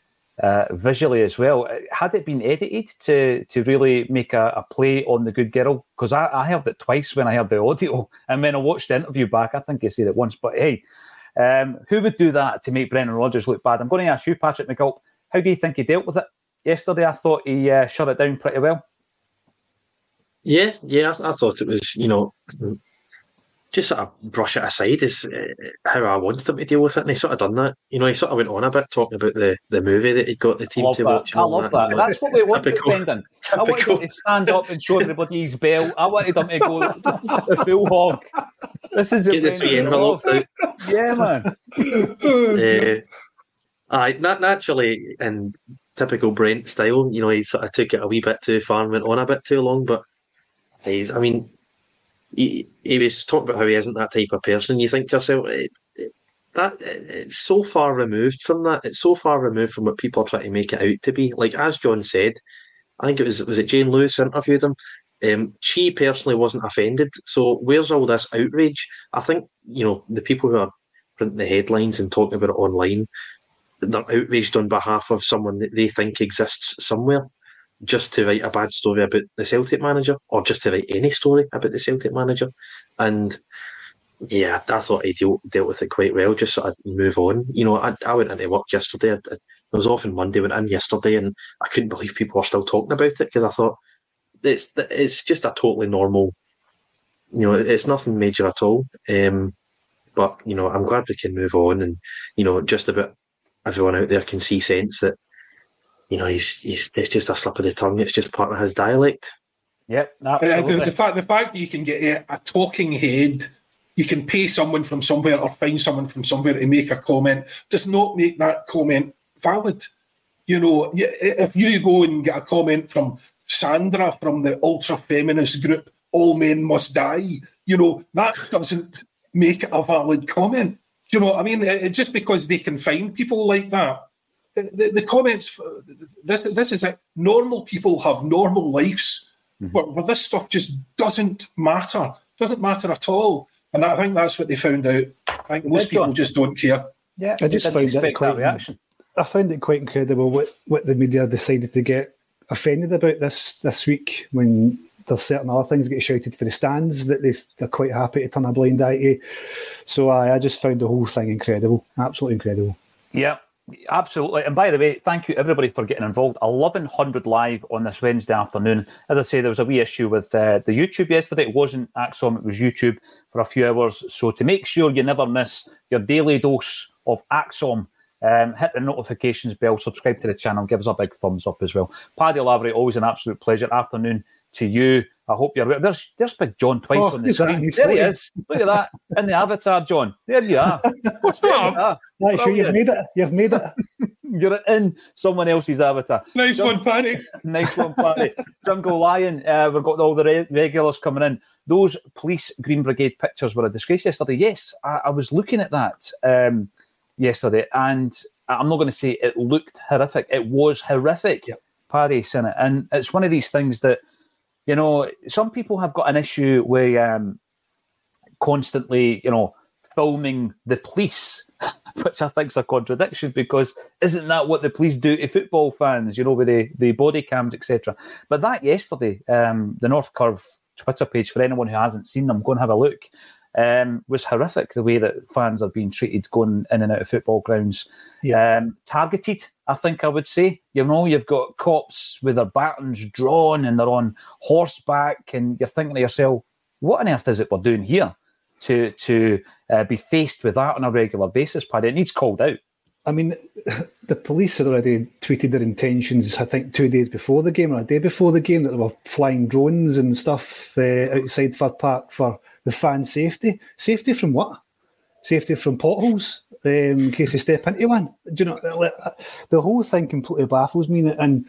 uh, visually as well. Had it been edited to to really make a, a play on the good girl? Because I, I heard it twice when I heard the audio, and when I watched the interview back, I think I said it once. But hey, um, who would do that to make Brendan Rodgers look bad? I'm going to ask you, Patrick McGilp. How do you think he dealt with it yesterday? I thought he uh, shut it down pretty well. Yeah, yeah, I, I thought it was, you know, just sort of brush it aside is uh, how I wanted them to deal with it, and he sort of done that. You know, he sort of went on a bit talking about the, the movie that he'd got the team to that. watch. I love that. that. That's what we want typical, Brendan. I wanted him to stand up and show everybody his bell. I wanted him to go the full hog. This is Get the three envelopes out. Yeah, man. uh, I naturally in typical Brent style, you know, he sort of took it a wee bit too far and went on a bit too long. But he's, I mean, he, he was talking about how he isn't that type of person. You think to yourself, it, it, that eh, it's so far removed from that. It's so far removed from what people are trying to make it out to be. Like as John said, I think it was was it Jane Lewis who interviewed him. Um, she personally wasn't offended. So where's all this outrage? I think you know the people who are printing the headlines and talking about it online, they're outraged on behalf of someone that they think exists somewhere just to write a bad story about the Celtic manager or just to write any story about the Celtic manager. And yeah, I thought he dealt, dealt with it quite well, just sort of move on. You know, I, I went into work yesterday. I, it was often Monday, went in yesterday, and I couldn't believe people were still talking about it because I thought it's it's just a totally normal, you know, it's nothing major at all. Um, but you know, I'm glad we can move on, and you know, just about everyone out there can see sense that you know, he's, he's it's just a slip of the tongue. It's just part of his dialect. Yep, Uh, the, the fact the fact that you can get a, a talking head, you can pay someone from somewhere or find someone from somewhere to make a comment, does not make that comment valid. You know, if you go and get a comment from Sandra from the ultra feminist group, All Men Must Die, you know, that doesn't make it a valid comment. Do you know what I mean? It- it- just because they can find people like that. The, the, the comments, this, this is it. Normal people have normal lives mm-hmm. but where this stuff just doesn't matter, doesn't matter at all. And I think that's what they found out. I think most people just don't care. yeah, I just didn't found it quite- that reaction. I found it quite incredible what, what the media decided to get offended about this this week when there's certain other things get shouted for the stands that they, they're quite happy to turn a blind eye to. So I, I just found the whole thing incredible, absolutely incredible. Yeah, absolutely. And by the way, thank you everybody for getting involved. 1100 live on this Wednesday afternoon. As I say, there was a wee issue with uh, the YouTube yesterday. It wasn't ACSOM, it was YouTube for a few hours. So to make sure you never miss your daily dose of ACSOM, um, hit the notifications bell, subscribe to the channel, give us a big thumbs up as well. Paddy Lavery, always an absolute pleasure. Afternoon to you. I hope you're well. There's there's Big John twice Oh, on the he's screen. he's There he is. Look at that. In the avatar, John. There you are. What's There you that? are. Right, sure, you've made it. You've made it. You're in someone else's avatar. Nice one, Paddy. Nice one, Paddy. Jungle Lion. Uh, we've got all the re- regulars coming in. Those police Green Brigade pictures were a disgrace yesterday. Yes, I, I was looking at that um, yesterday, and I'm not going to say it looked horrific. It was horrific. Yep. Paddy in it, and it's one of these things that you know some people have got an issue with um, constantly, you know, filming the police, which I think is a contradiction because isn't that what the police do to football fans, you know, with the, the body cams, etc. But that yesterday, um, the North Curve Twitter page, for anyone who hasn't seen them, go and have a look, um, was horrific the way that fans are being treated going in and out of football grounds. Um, targeted, I think I would say. You know, you've got cops with their batons drawn and they're on horseback, and you're thinking to yourself, what on earth is it we're doing here? to to uh, be faced with that on a regular basis, Paddy. It needs called out. I mean, the police had already tweeted their intentions, I think, two days before the game or a day before the game that they were flying drones and stuff uh, outside Fir Park for the fan safety. Safety from what? Safety from potholes um, in case you step into one. Do you know, uh, the whole thing completely baffles me. And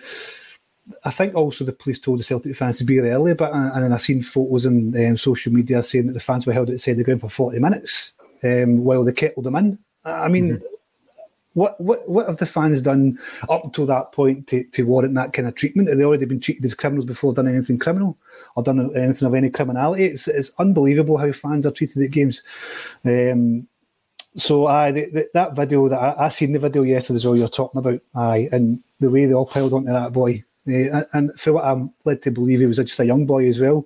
I think also the police told the Celtic fans to be there early, but and then I've seen photos on um, social media saying that the fans were held outside the ground for 40 minutes um, while they kettled them in. I mean, what, what what have the fans done up until that point to, to warrant that kind of treatment? Have they already been treated as criminals before done anything criminal or done anything of any criminality? It's, it's unbelievable how fans are treated at games. Um, so I the, the, that video that I, I seen the video yesterday as well you're talking about, aye, and the way they all piled onto that boy, uh, and, for what I'm led to believe, he was just a young boy as well,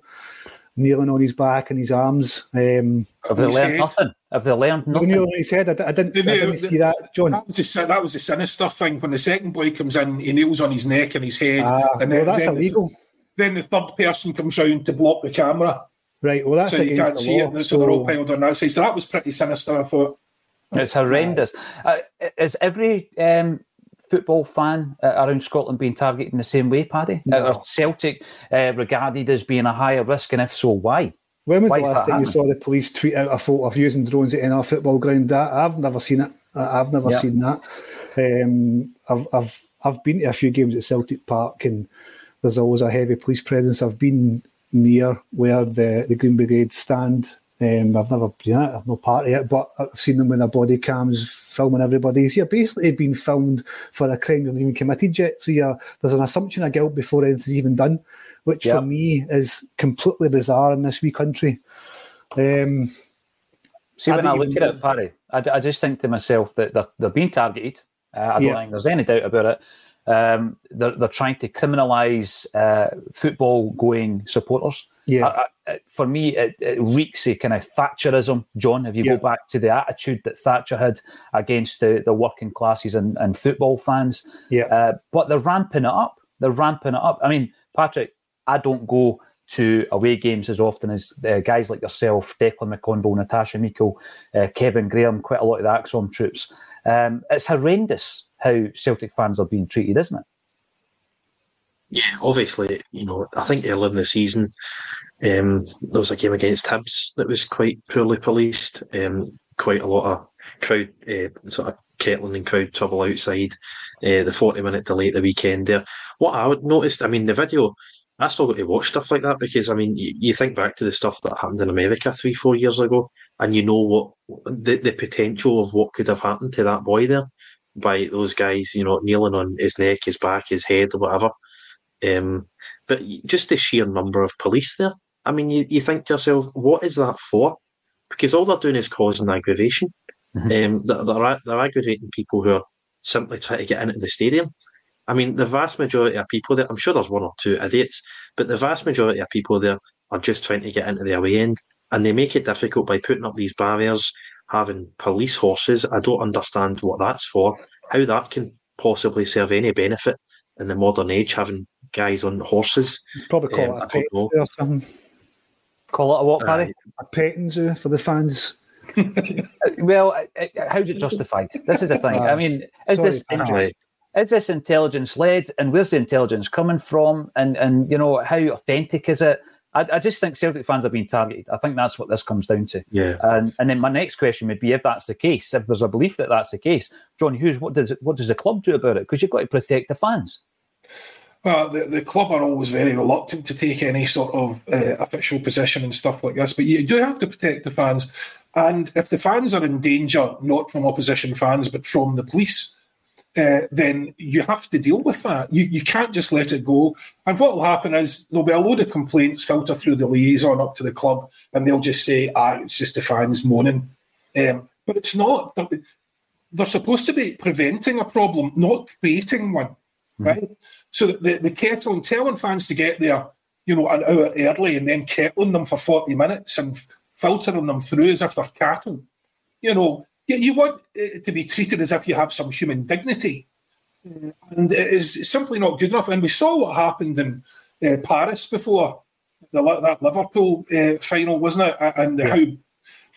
kneeling on his back and his arms. Um, Have they His learned head. nothing? Have they learned nothing? kneeling on his head. I, I didn't, The- I didn't the- see that, John. That was, the, that was the sinister thing. When the second boy comes in, he kneels on his neck and his head. Ah, and well, that's then, illegal. Then the third person comes round to block the camera. Right, well, that's so you can't the see law. it. and So they're all so- piled on that side. So that was pretty sinister, I thought. It's horrendous. Uh, is every um, football fan uh, around Scotland being targeted in the same way, Paddy? No. Are Celtic uh, regarded as being a higher risk, and if so, why? When was Why the last time you saw the police tweet out a photo of using drones at our football ground? That I've never seen it. I've never Yeah. seen that. Um, I've I've I've been to a few games at Celtic Park, and there's always a heavy police presence. I've been near where the the Green Brigade stand. Um, I've never been it. I've no part of it, but I've seen them with their body cams filming everybody's. You're basically being filmed for a crime you're not even committed yet. So you're, there's an assumption of guilt before anything's even done, which Yeah. for me is completely bizarre in this wee country. Um, See, I when I look even at it, Paddy, I, just think to myself that they're, they're being targeted. Uh, I don't Yeah. think there's any doubt about it. Um, they're, they're trying to criminalise uh, football going supporters. Yeah. I, I, for me, it, it reeks of kind of Thatcherism, John. If you Yeah. go back to the attitude that Thatcher had against the, the working classes and, and football fans, yeah. uh, but they're ramping it up. They're ramping it up. I mean, Patrick, I don't go to away games as often as uh, guys like yourself, Declan McConville, Natasha Meikle, uh, Kevin Graham, quite a lot of the ACSOM troops. Um, it's horrendous how Celtic fans are being treated, isn't it? Yeah, obviously, you know, I think earlier in the season, um, there was a game against Hibs that was quite poorly policed. Um, quite a lot of crowd, uh, sort of kettling and crowd trouble outside. Uh, the 40 minute delay at the weekend there. What I would noticed, I mean, the video, I still got to watch stuff like that because, I mean, you, you think back to the stuff that happened in America three, four years ago, and you know what the, the potential of what could have happened to that boy there by those guys, you know, kneeling on his neck, his back, his head, or whatever. Um, but just the sheer number of police there. I mean, you, you think to yourself, what is that for? Because all they're doing is causing aggravation. Mm-hmm. Um, they're, they're, they're aggravating people who are simply trying to get into the stadium. I mean, the vast majority of people there, I'm sure there's one or two idiots, but the vast majority of people there are just trying to get into the away end. And they make it difficult by putting up these barriers, having police horses. I don't understand what that's for, how that can possibly serve any benefit in the modern age, having guys on horses. Probably call um, it a pet or something. Call it a what, Paddy? Uh, a petting zoo for the fans. well, how's it justified? This is the thing. I mean, is Sorry, this is this intelligence led, and where's the intelligence coming from? And and you know, how authentic is it? I, I, just think Celtic fans are being targeted. I think that's what this comes down to. Yeah. And and then my next question would be if that's the case, if there's a belief that that's the case, John Hughes, what does what does the club do about it? Because you've got to protect the fans. Well, the, the club are always very reluctant to take any sort of uh, official position and stuff like this, but you do have to protect the fans. And if the fans are in danger, not from opposition fans, but from the police, uh, then you have to deal with that. You, you can't just let it go. And what will happen is there'll be a load of complaints filter through the liaison up to the club, and they'll just say, ah, it's just the fans moaning. Um, but it's not. They're, they're, supposed to be preventing a problem, not creating one, mm-hmm. right? So the, the kettle and telling fans to get there, you know, an hour early and then kettling them for 40 minutes and filtering them through as if they're cattle. You know, you, you want it to be treated as if you have some human dignity. And it is simply not good enough. And we saw what happened in uh, Paris before the, that Liverpool uh, final, wasn't it? And yeah. how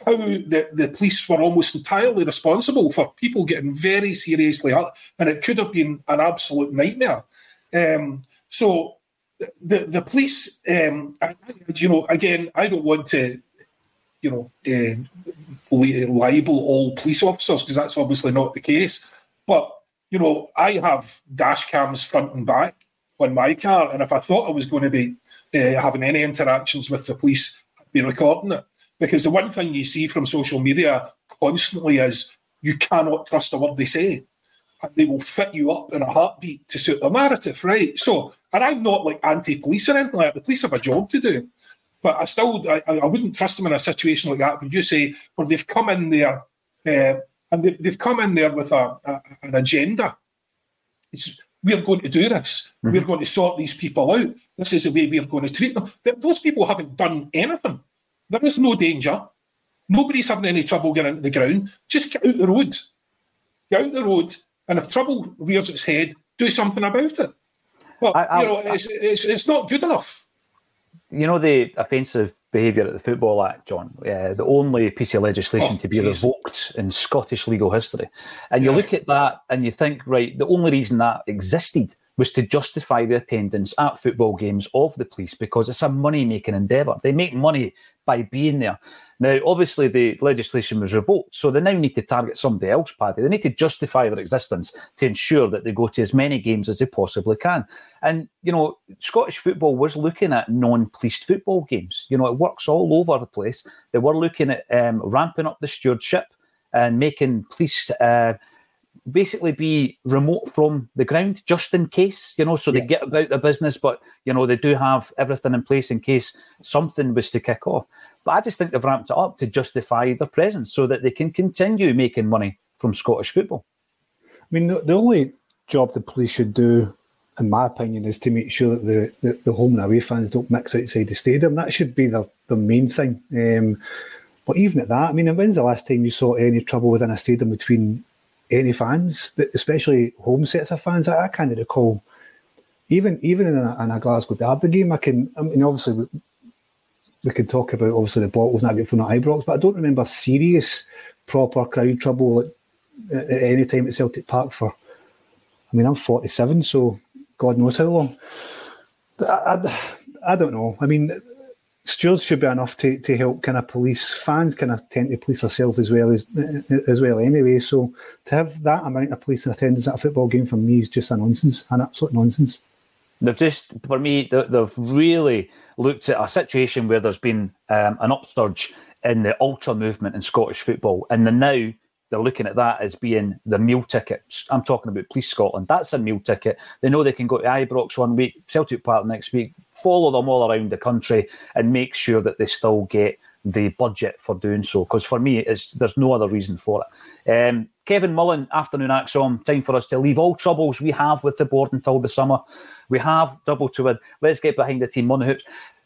how the, the police were almost entirely responsible for people getting very seriously hurt, and it could have been an absolute nightmare. Um, so the the police, um, you know, again, I don't want to, you know, uh, libel all police officers because that's obviously not the case. But you know, I have dash cams front and back on my car, and if I thought I was going to be uh, having any interactions with the police, I'd be recording it. Because the one thing you see from social media constantly is you cannot trust a word they say and they will fit you up in a heartbeat to suit their narrative, right? So, and I'm not like anti-police or anything like that. The police have a job to do, but I still I, I wouldn't trust them in a situation like that. Would you say where they've come in there uh, and they, have come in there with a, a, an agenda? It's we're going to do this. Mm-hmm. We're going to sort these people out. This is the way we're going to treat them. Those people haven't done anything. There is no danger. Nobody's having any trouble getting into the ground. Just get out the road. Get out the road and if trouble rears its head, do something about it. But I, I, you know, I, it's, it's, it's not good enough. You know the offensive behaviour at the Football Act, John. Uh, the only piece of legislation oh, to be geez. revoked in Scottish legal history, and you look at that and you think, right, the only reason that existed was to justify the attendance at football games of the police because it's a money making endeavour. They make money by being there. Now, obviously, the legislation was revoked, so they now need to target somebody else, Paddy. They need to justify their existence to ensure that they go to as many games as they possibly can. And, you know, Scottish football was looking at non policed football games. You know, it works all over the place. They were looking at um, ramping up the stewardship and making police. Uh, basically be remote from the ground just in case, you know, so yeah. they get about their business, but, you know, they do have everything in place in case something was to kick off. But I just think they've ramped it up to justify their presence so that they can continue making money from Scottish football. I mean, the, the only job the police should do, in my opinion, is to make sure that the, the, the home and away fans don't mix outside the stadium. That should be the, the main thing. Um, but even at that, I mean, when's the last time you saw any trouble within a stadium between any fans, especially home sets of fans. I, I kind of recall, even even in a, in a, Glasgow Derby game, I can. I mean, obviously, we, we can talk about obviously the bottles not getting thrown at Ibrox, but I don't remember serious, proper crowd trouble at, at any time at Celtic Park for. I mean, I'm 47, so God knows how long. I, I, I don't know. I mean, stewards should be enough to, to help kind of police. Fans kind of tend to police themselves as well as as well anyway. So to have that amount of police in attendance at a football game for me is just a nonsense, an absolute nonsense. They've just, for me, they've really looked at a situation where there's been um, an upsurge in the ultra movement in Scottish football, and then now they're looking at that as being the meal tickets. I'm talking about Police Scotland. That's a meal ticket. They know they can go to Ibrox one week, Celtic Park next week, follow them all around the country, and make sure that they still get the budget for doing so. Because for me, it's, there's no other reason for it. Um, Kevin Mullen, afternoon ACSOM. Time for us to leave all troubles we have with the board until the summer. We have double to win. Let's get behind the team on the hoops.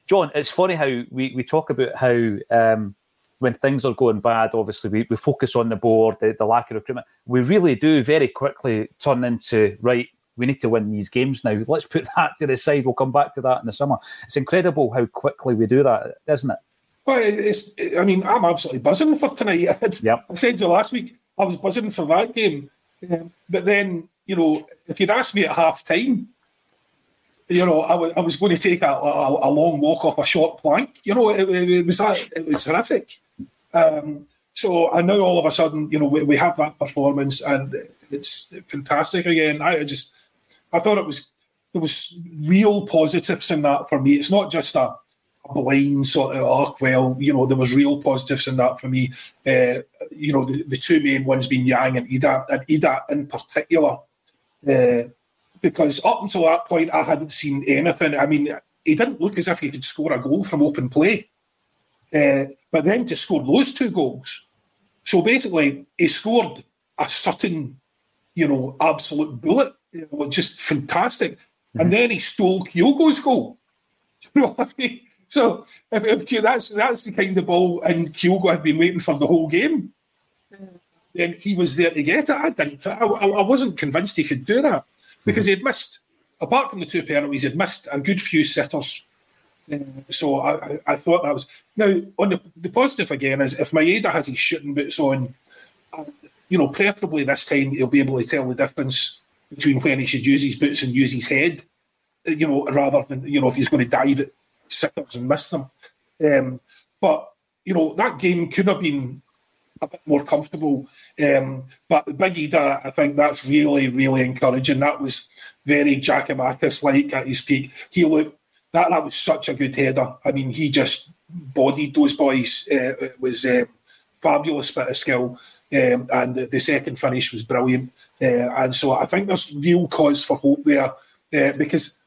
John, it's funny how we, we talk about how um, when things are going bad, obviously we, we focus on the board, the, the lack of recruitment. We really do very quickly turn into, right, we need to win these games now. Let's put that to the side. We'll come back to that in the summer. It's incredible how quickly we do that, isn't it? Well, it's. I mean, I'm absolutely buzzing for tonight. Yep. I said to you last week, I was buzzing for that game. Um, but then, you know, if you'd asked me at half time, you know, I, w- I was going to take a, a, a, long walk off a short plank. You know, it, it was that, it was horrific. Um, so and now all of a sudden, you know, we, we have that performance and it's fantastic again. I just, I thought it was there was real positives in that for me. It's not just a, blind sort of oh well, you know, there was real positives in that for me. Uh, you know, the, the two main ones being Yang and Idah and Idah in particular. Uh, because up until that point, I hadn't seen anything. I mean, he didn't look as if he could score a goal from open play. Uh, but then to score those two goals. So basically, he scored a certain, you know, absolute bullet, you know, just fantastic. Mm-hmm. And then he stole Kyogo's goal. You know what I mean? So if, if that's that's the kind of ball, and Kyogo had been waiting for the whole game, then he was there to get it. I didn't. I, I wasn't convinced he could do that because mm-hmm. he'd missed, apart from the two penalties, he'd missed a good few sitters so I, I thought that was now on the, the positive again is if Maeda has his shooting boots on, you know, preferably this time he'll be able to tell the difference between when he should use his boots and use his head, you know, rather than you know if he's going to dive at sitters and miss them. Um, but you know that game could have been a bit more comfortable. Um, but Big Idah, I think that's really, really encouraging. That was very Giakoumakis like at his peak. He looked that that was such a good header. I mean, he just bodied those boys. Uh, it was um, fabulous bit of skill, um, and the, the, second finish was brilliant. Uh, and so I think there's real cause for hope there uh, because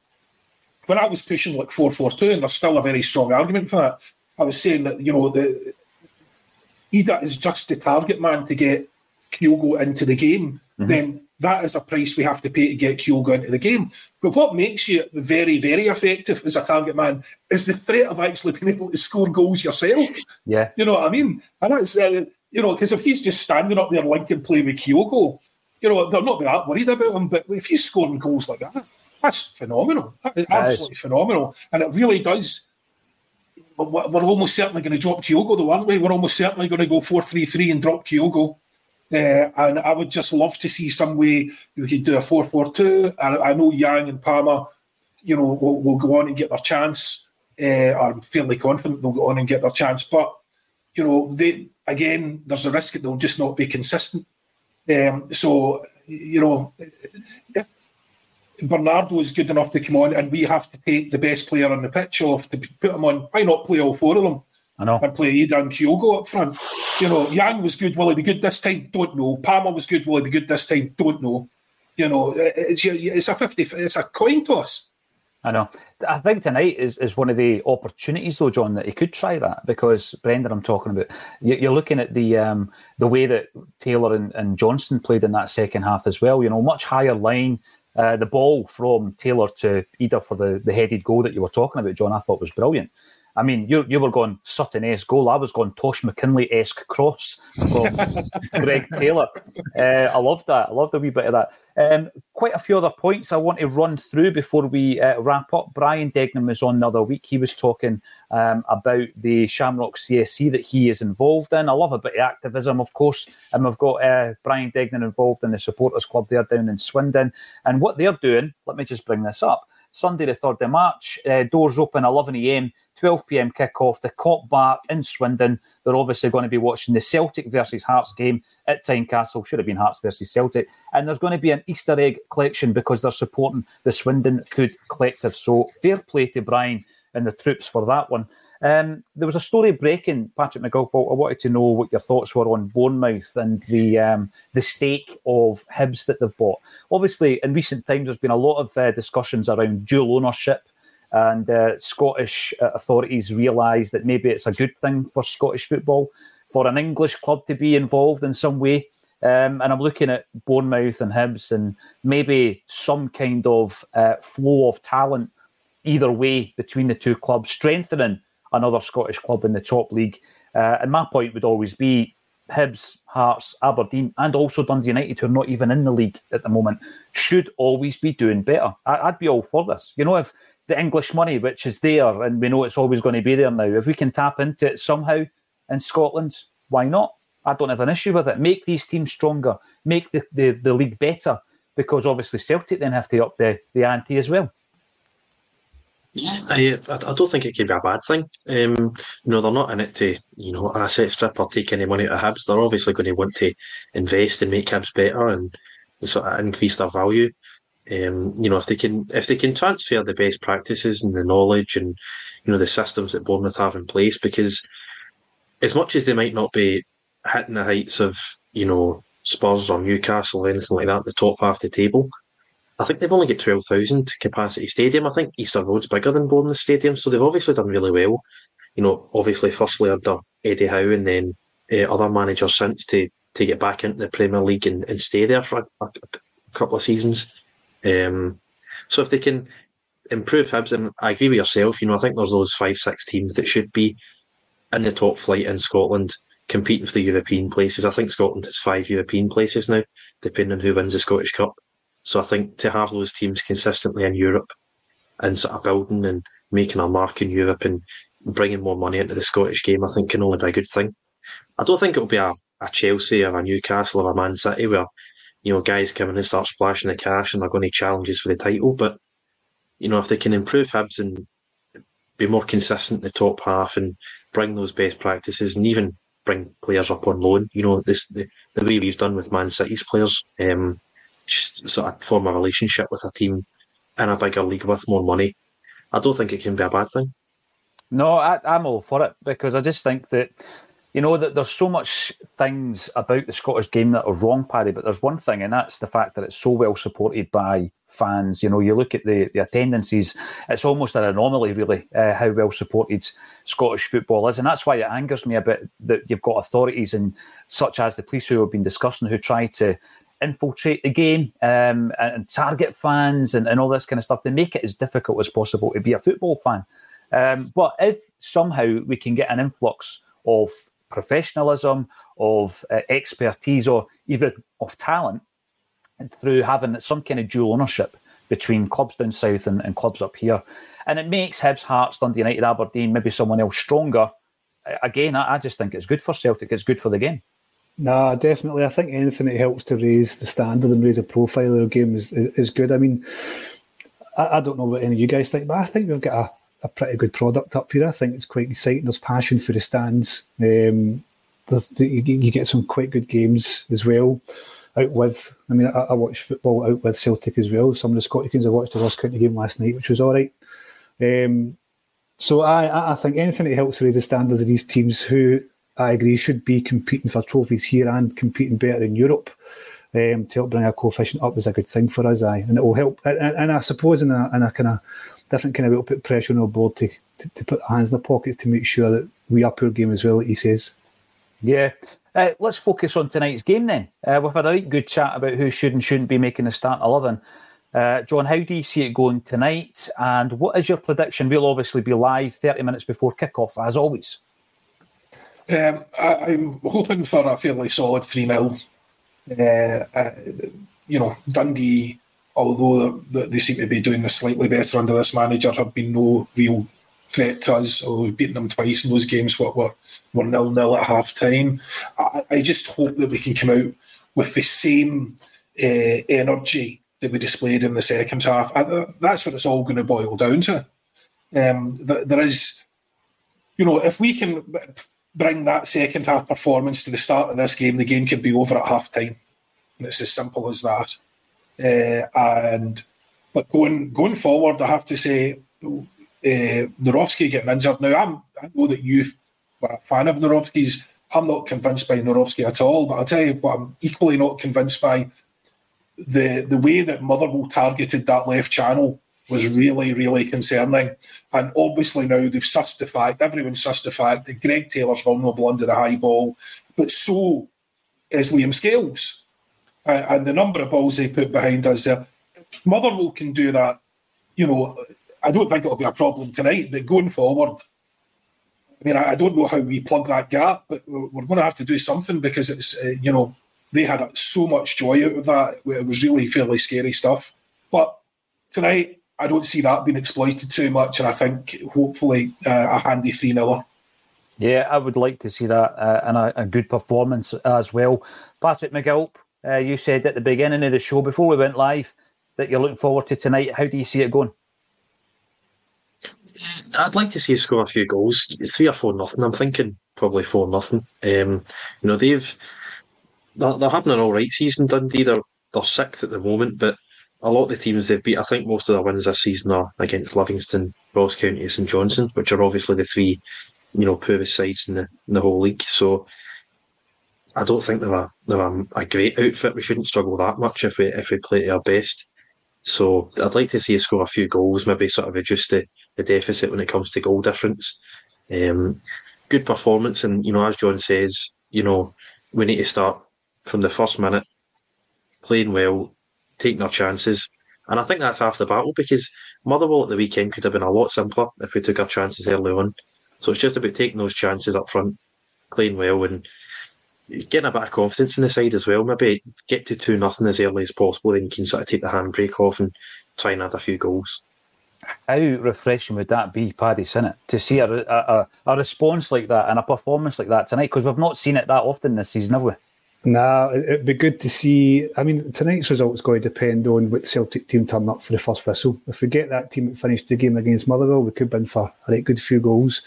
when I was pushing like four four two, and there's still a very strong argument for that. I was saying that you know the Idah is just the target man to get Kyogo into the game. Mm-hmm. Then that is a price we have to pay to get Kyogo into the game. But what makes you very, very effective as a target man is the threat of actually being able to score goals yourself. Yeah. You know what I mean? And that's, uh, you know, because if he's just standing up there linking play with Kyogo, you know, they're not that worried about him. But if he's scoring goals like that, that's phenomenal. That is absolutely phenomenal. And it really does. We're almost certainly going to drop Kyogo, though, aren't we? We're almost certainly going to go 4 3 3 and drop Kyogo. Uh, and I would just love to see some way we could do a 4 4 2. And I know Yang and Palma, you know, will, will go on and get their chance. Uh, I'm fairly confident they'll go on and get their chance. But, you know, they again, there's a risk that they'll just not be consistent. Um, so, you know, if Bernardo is good enough to come on and we have to take the best player on the pitch off to put him on, why not play all four of them? I know. And play Idah and Kyogo up front. You know, Yang was good. Will he be good this time? Don't know. Palma was good. Will he be good this time? Don't know. You know, it's it's a fifty. It's a coin toss. I know. I think tonight is, is one of the opportunities, though, John, that he could try that because Brendan, I'm talking about. You're looking at the um, the way that Taylor and, and Johnston played in that second half as well. You know, much higher line. Uh, the ball from Taylor to Idah for the, the headed goal that you were talking about, John, I thought was brilliant. I mean, you you were going Sutton esque goal. I was going Tosh McKinlay esque cross from Greg Taylor. Uh, I loved that. I loved a wee bit of that. Um, quite a few other points I want to run through before we uh, wrap up. Brian Degnam was on the other week. He was talking um, about the Shamrock CSC that he is involved in. I love a bit of activism, of course. And we've got uh, Brian Degnam involved in the supporters club there down in Swindon. And what they're doing, let me just bring this up Sunday, the 3rd of March. Uh, doors open 11 a.m., 12 p.m. kick-off. The Kop Bar in Swindon. They're obviously going to be watching the Celtic versus Hearts game at Tynecastle. Should have been Hearts versus Celtic. And there's going to be an Easter egg collection because they're supporting the Swindon Food Collective. So fair play to Brian and the troops for that one. Um, there was a story breaking, Patrick McGilpole. I wanted to know what your thoughts were on Bournemouth and the um, the stake of Hibs that they've bought. Obviously, in recent times, there's been a lot of uh, discussions around dual ownership, and uh, Scottish uh, authorities realise that maybe it's a good thing for Scottish football for an English club to be involved in some way. Um, and I'm looking at Bournemouth and Hibs and maybe some kind of uh, flow of talent either way between the two clubs, strengthening another Scottish club in the top league. Uh, and my point would always be Hibs, Hearts, Aberdeen, and also Dundee United, who are not even in the league at the moment, should always be doing better. I, would be all for this. You know, if the English money, which is there, and we know it's always going to be there now, if we can tap into it somehow in Scotland, why not? I don't have an issue with it. Make these teams stronger, make the, the, the league better, because obviously Celtic then have to up the, the ante as well. Yeah, I, I don't think it can be a bad thing. Um, know, they're not in it to, you know, asset strip or take any money out of Hibs. They're obviously going to want to invest and make Hibs better and sort of increase their value. Um, you know, if they can if they can transfer the best practices and the knowledge and you know the systems that Bournemouth have in place, because as much as they might not be hitting the heights of you know Spurs or Newcastle or anything like that, the top half of the table, I think they've only got 12,000 capacity stadium. I think Easter Road's bigger than Bournemouth Stadium, so they've obviously done really well. You know, obviously, firstly under Eddie Howe and then uh, other managers since to to get back into the Premier League and, and stay there for a, a couple of seasons. Um, so if they can improve Hibs, and I agree with yourself, you know, I think there's those five, six teams that should be in the top flight in Scotland competing for the European places. I think Scotland has five European places now, depending on who wins the Scottish Cup. So I think to have those teams consistently in Europe and sort of building and making a mark in Europe and bringing more money into the Scottish game, I think can only be a good thing. I don't think it'll be a, a Chelsea or a Newcastle or a Man City where, you know, guys come in and start splashing the cash and they're going to challenges for the title. But, you know, if they can improve Hibs and be more consistent in the top half and bring those best practices and even bring players up on loan, you know, this the, the way we've done with Man City's players, um, sort of form a relationship with a team in a bigger league with more money. I don't think it can be a bad thing. No, I, am all for it because I just think that you know that there's so much things about the Scottish game that are wrong, Paddy. But there's one thing, and that's the fact that it's so well supported by fans. You know, you look at the the attendances; it's almost an anomaly, really, uh, how well supported Scottish football is, and that's why it angers me a bit that you've got authorities and such as the police who have been discussing who try to infiltrate the game um, and target fans and, and all this kind of stuff. They make it as difficult as possible to be a football fan. Um, but if somehow we can get an influx of professionalism, of uh, expertise, or even of talent through having some kind of dual ownership between clubs down south and, and clubs up here, and it makes Hibs, Hearts, Dundee United, Aberdeen, maybe someone else stronger. Again, I, I just think it's good for Celtic. It's good for the game. No, definitely. I think anything that helps to raise the standard and raise a profile of the game is, is, is good. I mean, I, I, don't know what any of you guys think, but I think we've got a, pretty good product up here. I think it's quite exciting. There's passion for the stands. Um, you, get some quite good games as well. Out with, I mean, I, I watched football out with Celtic as well. Some of the Scottish games I watched the Ross County game last night, which was all right. Um, so I, I think anything that helps raise the standards of these teams who I agree, should be competing for trophies here and competing better in Europe. Um, to help bring our coefficient up is a good thing for us, I, and it will help. And, and I suppose in a, in a kind of different kind of way, it'll put pressure on our board to, to, to put hands in the pockets to make sure that we up our game as well, like he says. Yeah. Uh, let's focus on tonight's game then. Uh, we've had a right good chat about who should and shouldn't be making the start 11. Uh, John, how do you see it going tonight? And what is your prediction? We'll obviously be live 30 minutes before kickoff, as always. Um, I, am hoping for a fairly solid 3 0. Uh, uh, you know, Dundee, although they seem to be doing this slightly better under this manager, have been no real threat to us. We've beaten them twice in those games, what were were nil nil at half time. I, I, just hope that we can come out with the same uh, energy that we displayed in the second half. I, that's what it's all going to boil down to. Um, there is, you know, if we can bring that second half performance to the start of this game, the game could be over at half time. And it's as simple as that. Uh, and but going going forward, I have to say, uh, Nawrocki getting injured. Now, I'm, I know that you were a fan of Nawrocki's. I'm not convinced by Nawrocki at all, but I'll tell you what I'm equally not convinced by the the way that Motherwell targeted that left channel was really, really concerning. And obviously now they've sussed the fact, everyone's sussed the fact that Greg Taylor's vulnerable under the high ball, but so is Liam Scales. Uh, and the number of balls they put behind us there. Motherwell can do that. You know, I don't think it'll be a problem tonight, but going forward, I mean, I, don't know how we plug that gap, but we're going to have to do something because it's, uh, you know, they had so much joy out of that. It was really fairly scary stuff. But tonight, I don't see that being exploited too much, and I think hopefully uh, a handy 3 0 Yeah, I would like to see that uh, and a, a, good performance as well. Patrick McGilp, uh, you said at the beginning of the show before we went live that you're looking forward to tonight. How do you see it going? I'd like to see us score a few goals, three or four nothing. I'm thinking probably four nothing. Um, you know they've they're, they're, having an all right season. Dundee they're they're sixth at the moment, but a lot of the teams they've beat, I think most of their wins this season are against Livingston, Ross County, St Johnstone, which are obviously the three, you know, poorest sides in the in the whole league. So I don't think they're a they're a, a great outfit. We shouldn't struggle that much if we if we play to our best. So I'd like to see us score a few goals, maybe sort of reduce the, the deficit when it comes to goal difference. Um, good performance, and you know, as John says, you know, we need to start from the first minute, playing well, taking our chances. And I think that's half the battle because Motherwell at the weekend could have been a lot simpler if we took our chances early on. So it's just about taking those chances up front, playing well, and getting a bit of confidence in the side as well. Maybe get to 2 nothing as early as possible, then you can sort of take the handbrake off and try and add a few goals. How refreshing would that be, Paddy Sinnott, to see a, a, a response like that and a performance like that tonight? Because we've not seen it that often this season, have we? Nah, it'd be good to see. I mean, tonight's result is going to depend on what Celtic team turn up for the first whistle. If we get that team that finished the game against Motherwell, we could win for a right good few goals.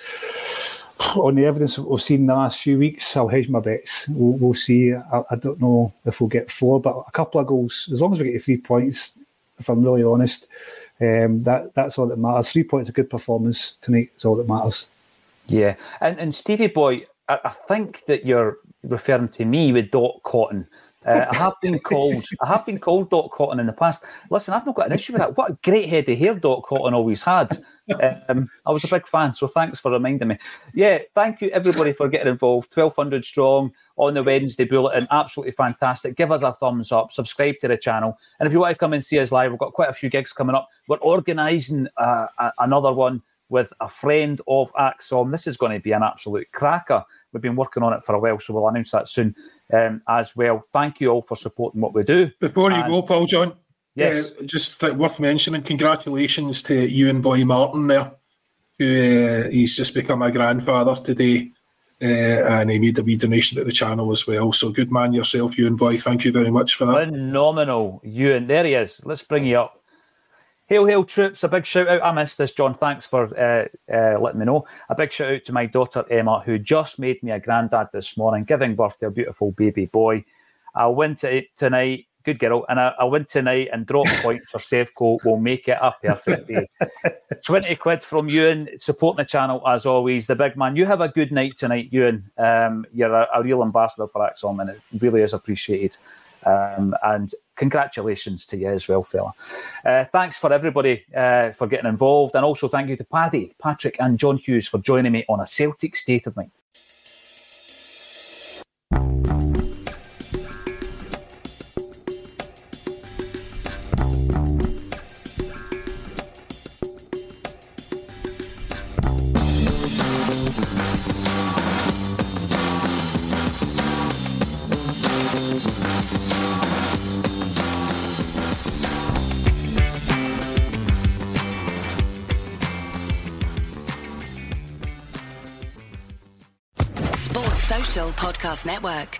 On the evidence we've seen in the last few weeks, I'll hedge my bets. We'll, we'll see. I, I, don't know if we'll get four, but a couple of goals, as long as we get three points, if I'm really honest, um, that that's all that matters. Three points, a good performance tonight is all that matters. Yeah, and and Stevie boy, I, I think that you're referring to me with Dot Cotton. Uh, I have been called. I have been called Dot Cotton in the past. Listen, I've not got an issue with that. What a great head of hair Dot Cotton always had. Um, I was a big fan, so thanks for reminding me. Yeah, thank you everybody for getting involved. Twelve hundred strong on the Wednesday bulletin, absolutely fantastic. Give us a thumbs up, subscribe to the channel, and if you want to come and see us live, we've got quite a few gigs coming up. We're organising uh, another one with a friend of ACSOM. This is going to be an absolute cracker. We've been working on it for a while, so we'll announce that soon um, as well. Thank you all for supporting what we do. Before you and, go, Paul John, yes, uh, just th- worth mentioning. Congratulations to you and Boy Martin there, who uh, he's just become a grandfather today. Uh, and he made a wee donation to the channel as well. So good man yourself, Ewan Boy. Thank you very much for that. Phenomenal, Ewan. There he is. Let's bring you up. Hail, hail, troops. A big shout out. I missed this, John. Thanks for uh, uh, letting me know. A big shout out to my daughter, Emma, who just made me a granddad this morning, giving birth to a beautiful baby boy. I'll win to, tonight. Good girl. And I, will win tonight and drop points for Sevco. We'll make it a perfect day. 20 quid from Ewan, supporting the channel as always. The big man. You have a good night tonight, Ewan. Um, you're a, a real ambassador for ACSOM and it really is appreciated. Um, and congratulations to you as well, fella. Uh, thanks for everybody uh, for getting involved, and also thank you to Paddy, Patrick, and John Hughes for joining me on a Celtic State of Mind. Network.